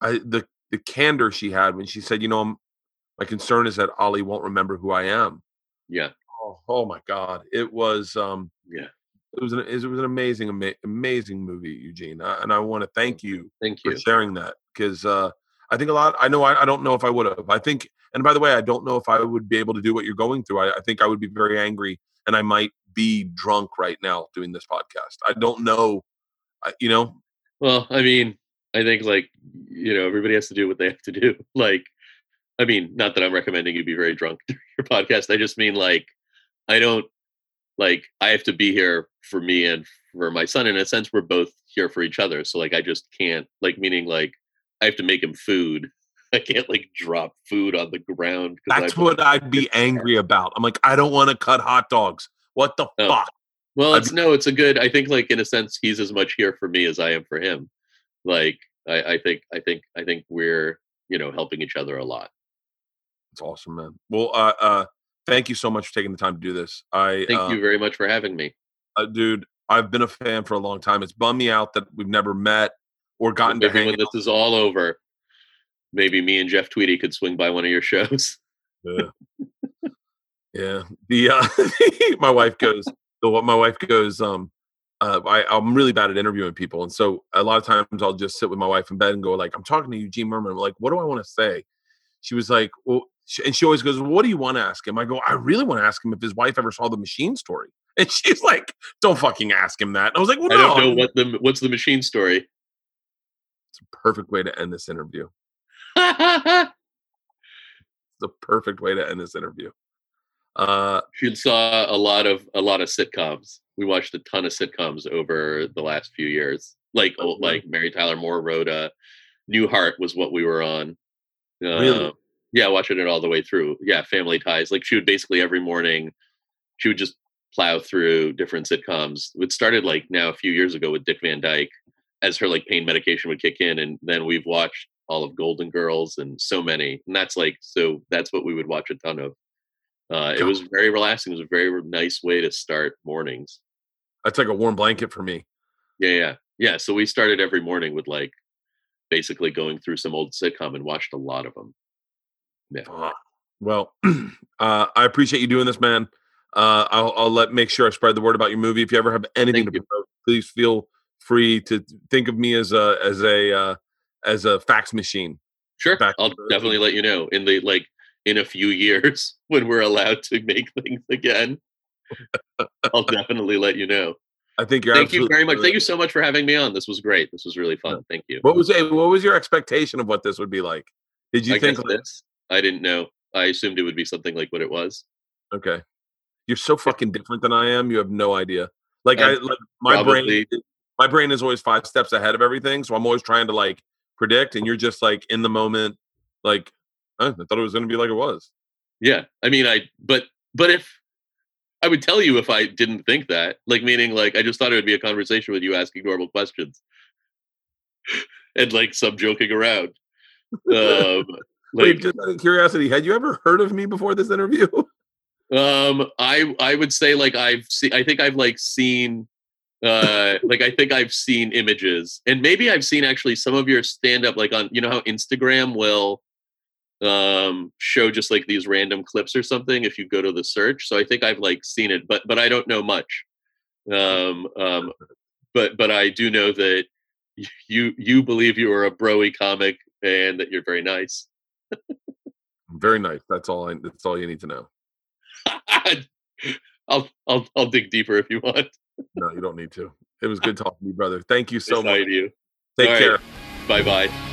I the the candor she had when she said, you know, I'm, my concern is that Ali won't remember who I am. yeah Oh, oh my God, it was um yeah it was an it was an amazing ama- amazing movie, Eugene, uh, and I want to thank you thank you for sharing that because uh, I think a lot. I know I, I don't know if I would have. I think, and by the way, I don't know if I would be able to do what you're going through. I, I think I would be very angry, and I might be drunk right now doing this podcast. I don't know. I, you know, Well, I mean, I think like you know everybody has to do what they have to do. Like, I mean, not that I'm recommending you be very drunk during your podcast. I just mean like, I don't like I have to be here for me and for my son. In a sense, we're both here for each other. So like, I just can't like meaning like I have to make him food. I can't like drop food on the ground. that's I- what I'd be angry about. I'm like, I don't want to cut hot dogs. What the No. fuck? Well, it's no, it's a good. I think, like in a sense, he's as much here for me as I am for him. Like, I, I think, I think, I think we're, you know, helping each other a lot. It's awesome, man. Well, uh, uh, thank you so much for taking the time to do this. I Thank uh, you very much for having me. uh, dude. I've been a fan for a long time. It's bummed me out that we've never met or gotten to hang when this is all over, maybe me and Jeff Tweedy could swing by one of your shows. Yeah. yeah. The uh my wife goes the what my wife goes, um uh I, I'm really bad at interviewing people. And so a lot of times I'll just sit with my wife in bed and go, like, I'm talking to Eugene Mirman. I'm like, what do I want to say? She was like, Well, and she always goes, well, What do you want to ask him? I go, I really want to ask him if his wife ever saw the machine story. And she's like, Don't fucking ask him that. And I was like, Well, I no. don't know what the what's the machine story. It's a perfect way to end this interview. It's the perfect way to end this interview. Uh she saw a lot of a lot of sitcoms. We watched a ton of sitcoms over the last few years. Like Oh, old, like Mary Tyler Moore wrote uh Newhart was what we were on. Really? Yeah, watching it all the way through. Yeah, Family Ties. Like she would basically every morning, she would just plow through different sitcoms. It started like now a few years ago with Dick Van Dyke, as her like pain medication would kick in, and then we've watched all of Golden Girls and so many. And that's like so that's what we would watch a ton of. Uh, it was very relaxing. It was a very nice way to start mornings. that's like a warm blanket for me. Yeah, yeah, yeah. So we started every morning with like basically going through some old sitcom and watched a lot of them. Yeah. Fuck. Well, uh, I appreciate you doing this, man. Uh, I'll, I'll let make sure I spread the word about your movie. If you ever have anything Thank to promote, please feel free to think of me as a as a uh, as a fax machine. Sure, Back I'll the- definitely let you know in the like in a few years when we're allowed to make things again. I'll definitely let you know. I think you're. Thank you very much. Thank you so much for having me on. This was great. This was really fun. Thank you. What was what was your expectation of what this would be like? Did you I think like, this. I didn't know. I assumed it would be something like what it was. okay, you're so fucking different than I am. You have no idea. Like I Um, like my brain. My brain is always five steps ahead of everything, so I'm always trying to like predict, and you're just like in the moment. Like "Huh, I thought it was going to be like it was. Yeah. I mean, I but but if I would tell you if I didn't think that, like meaning like I just thought it would be a conversation with you asking normal questions and like some joking around. Um, Wait, just out of curiosity, had you ever heard of me before this interview? um, I I would say like I've seen. I think I've like seen. Uh, like I think I've seen images, and maybe I've seen actually some of your stand up, like on you know how Instagram will um show just like these random clips or something if you go to the search so i think i've like seen it but but i don't know much um um but but i do know that you you believe you are a broy comic and that you're very nice Very nice. That's all. I, that's all you need to know. i'll i'll i'll dig deeper if you want No, you don't need to. It was good talking to you, brother. Thank you so I much. do. Take All right. care. bye bye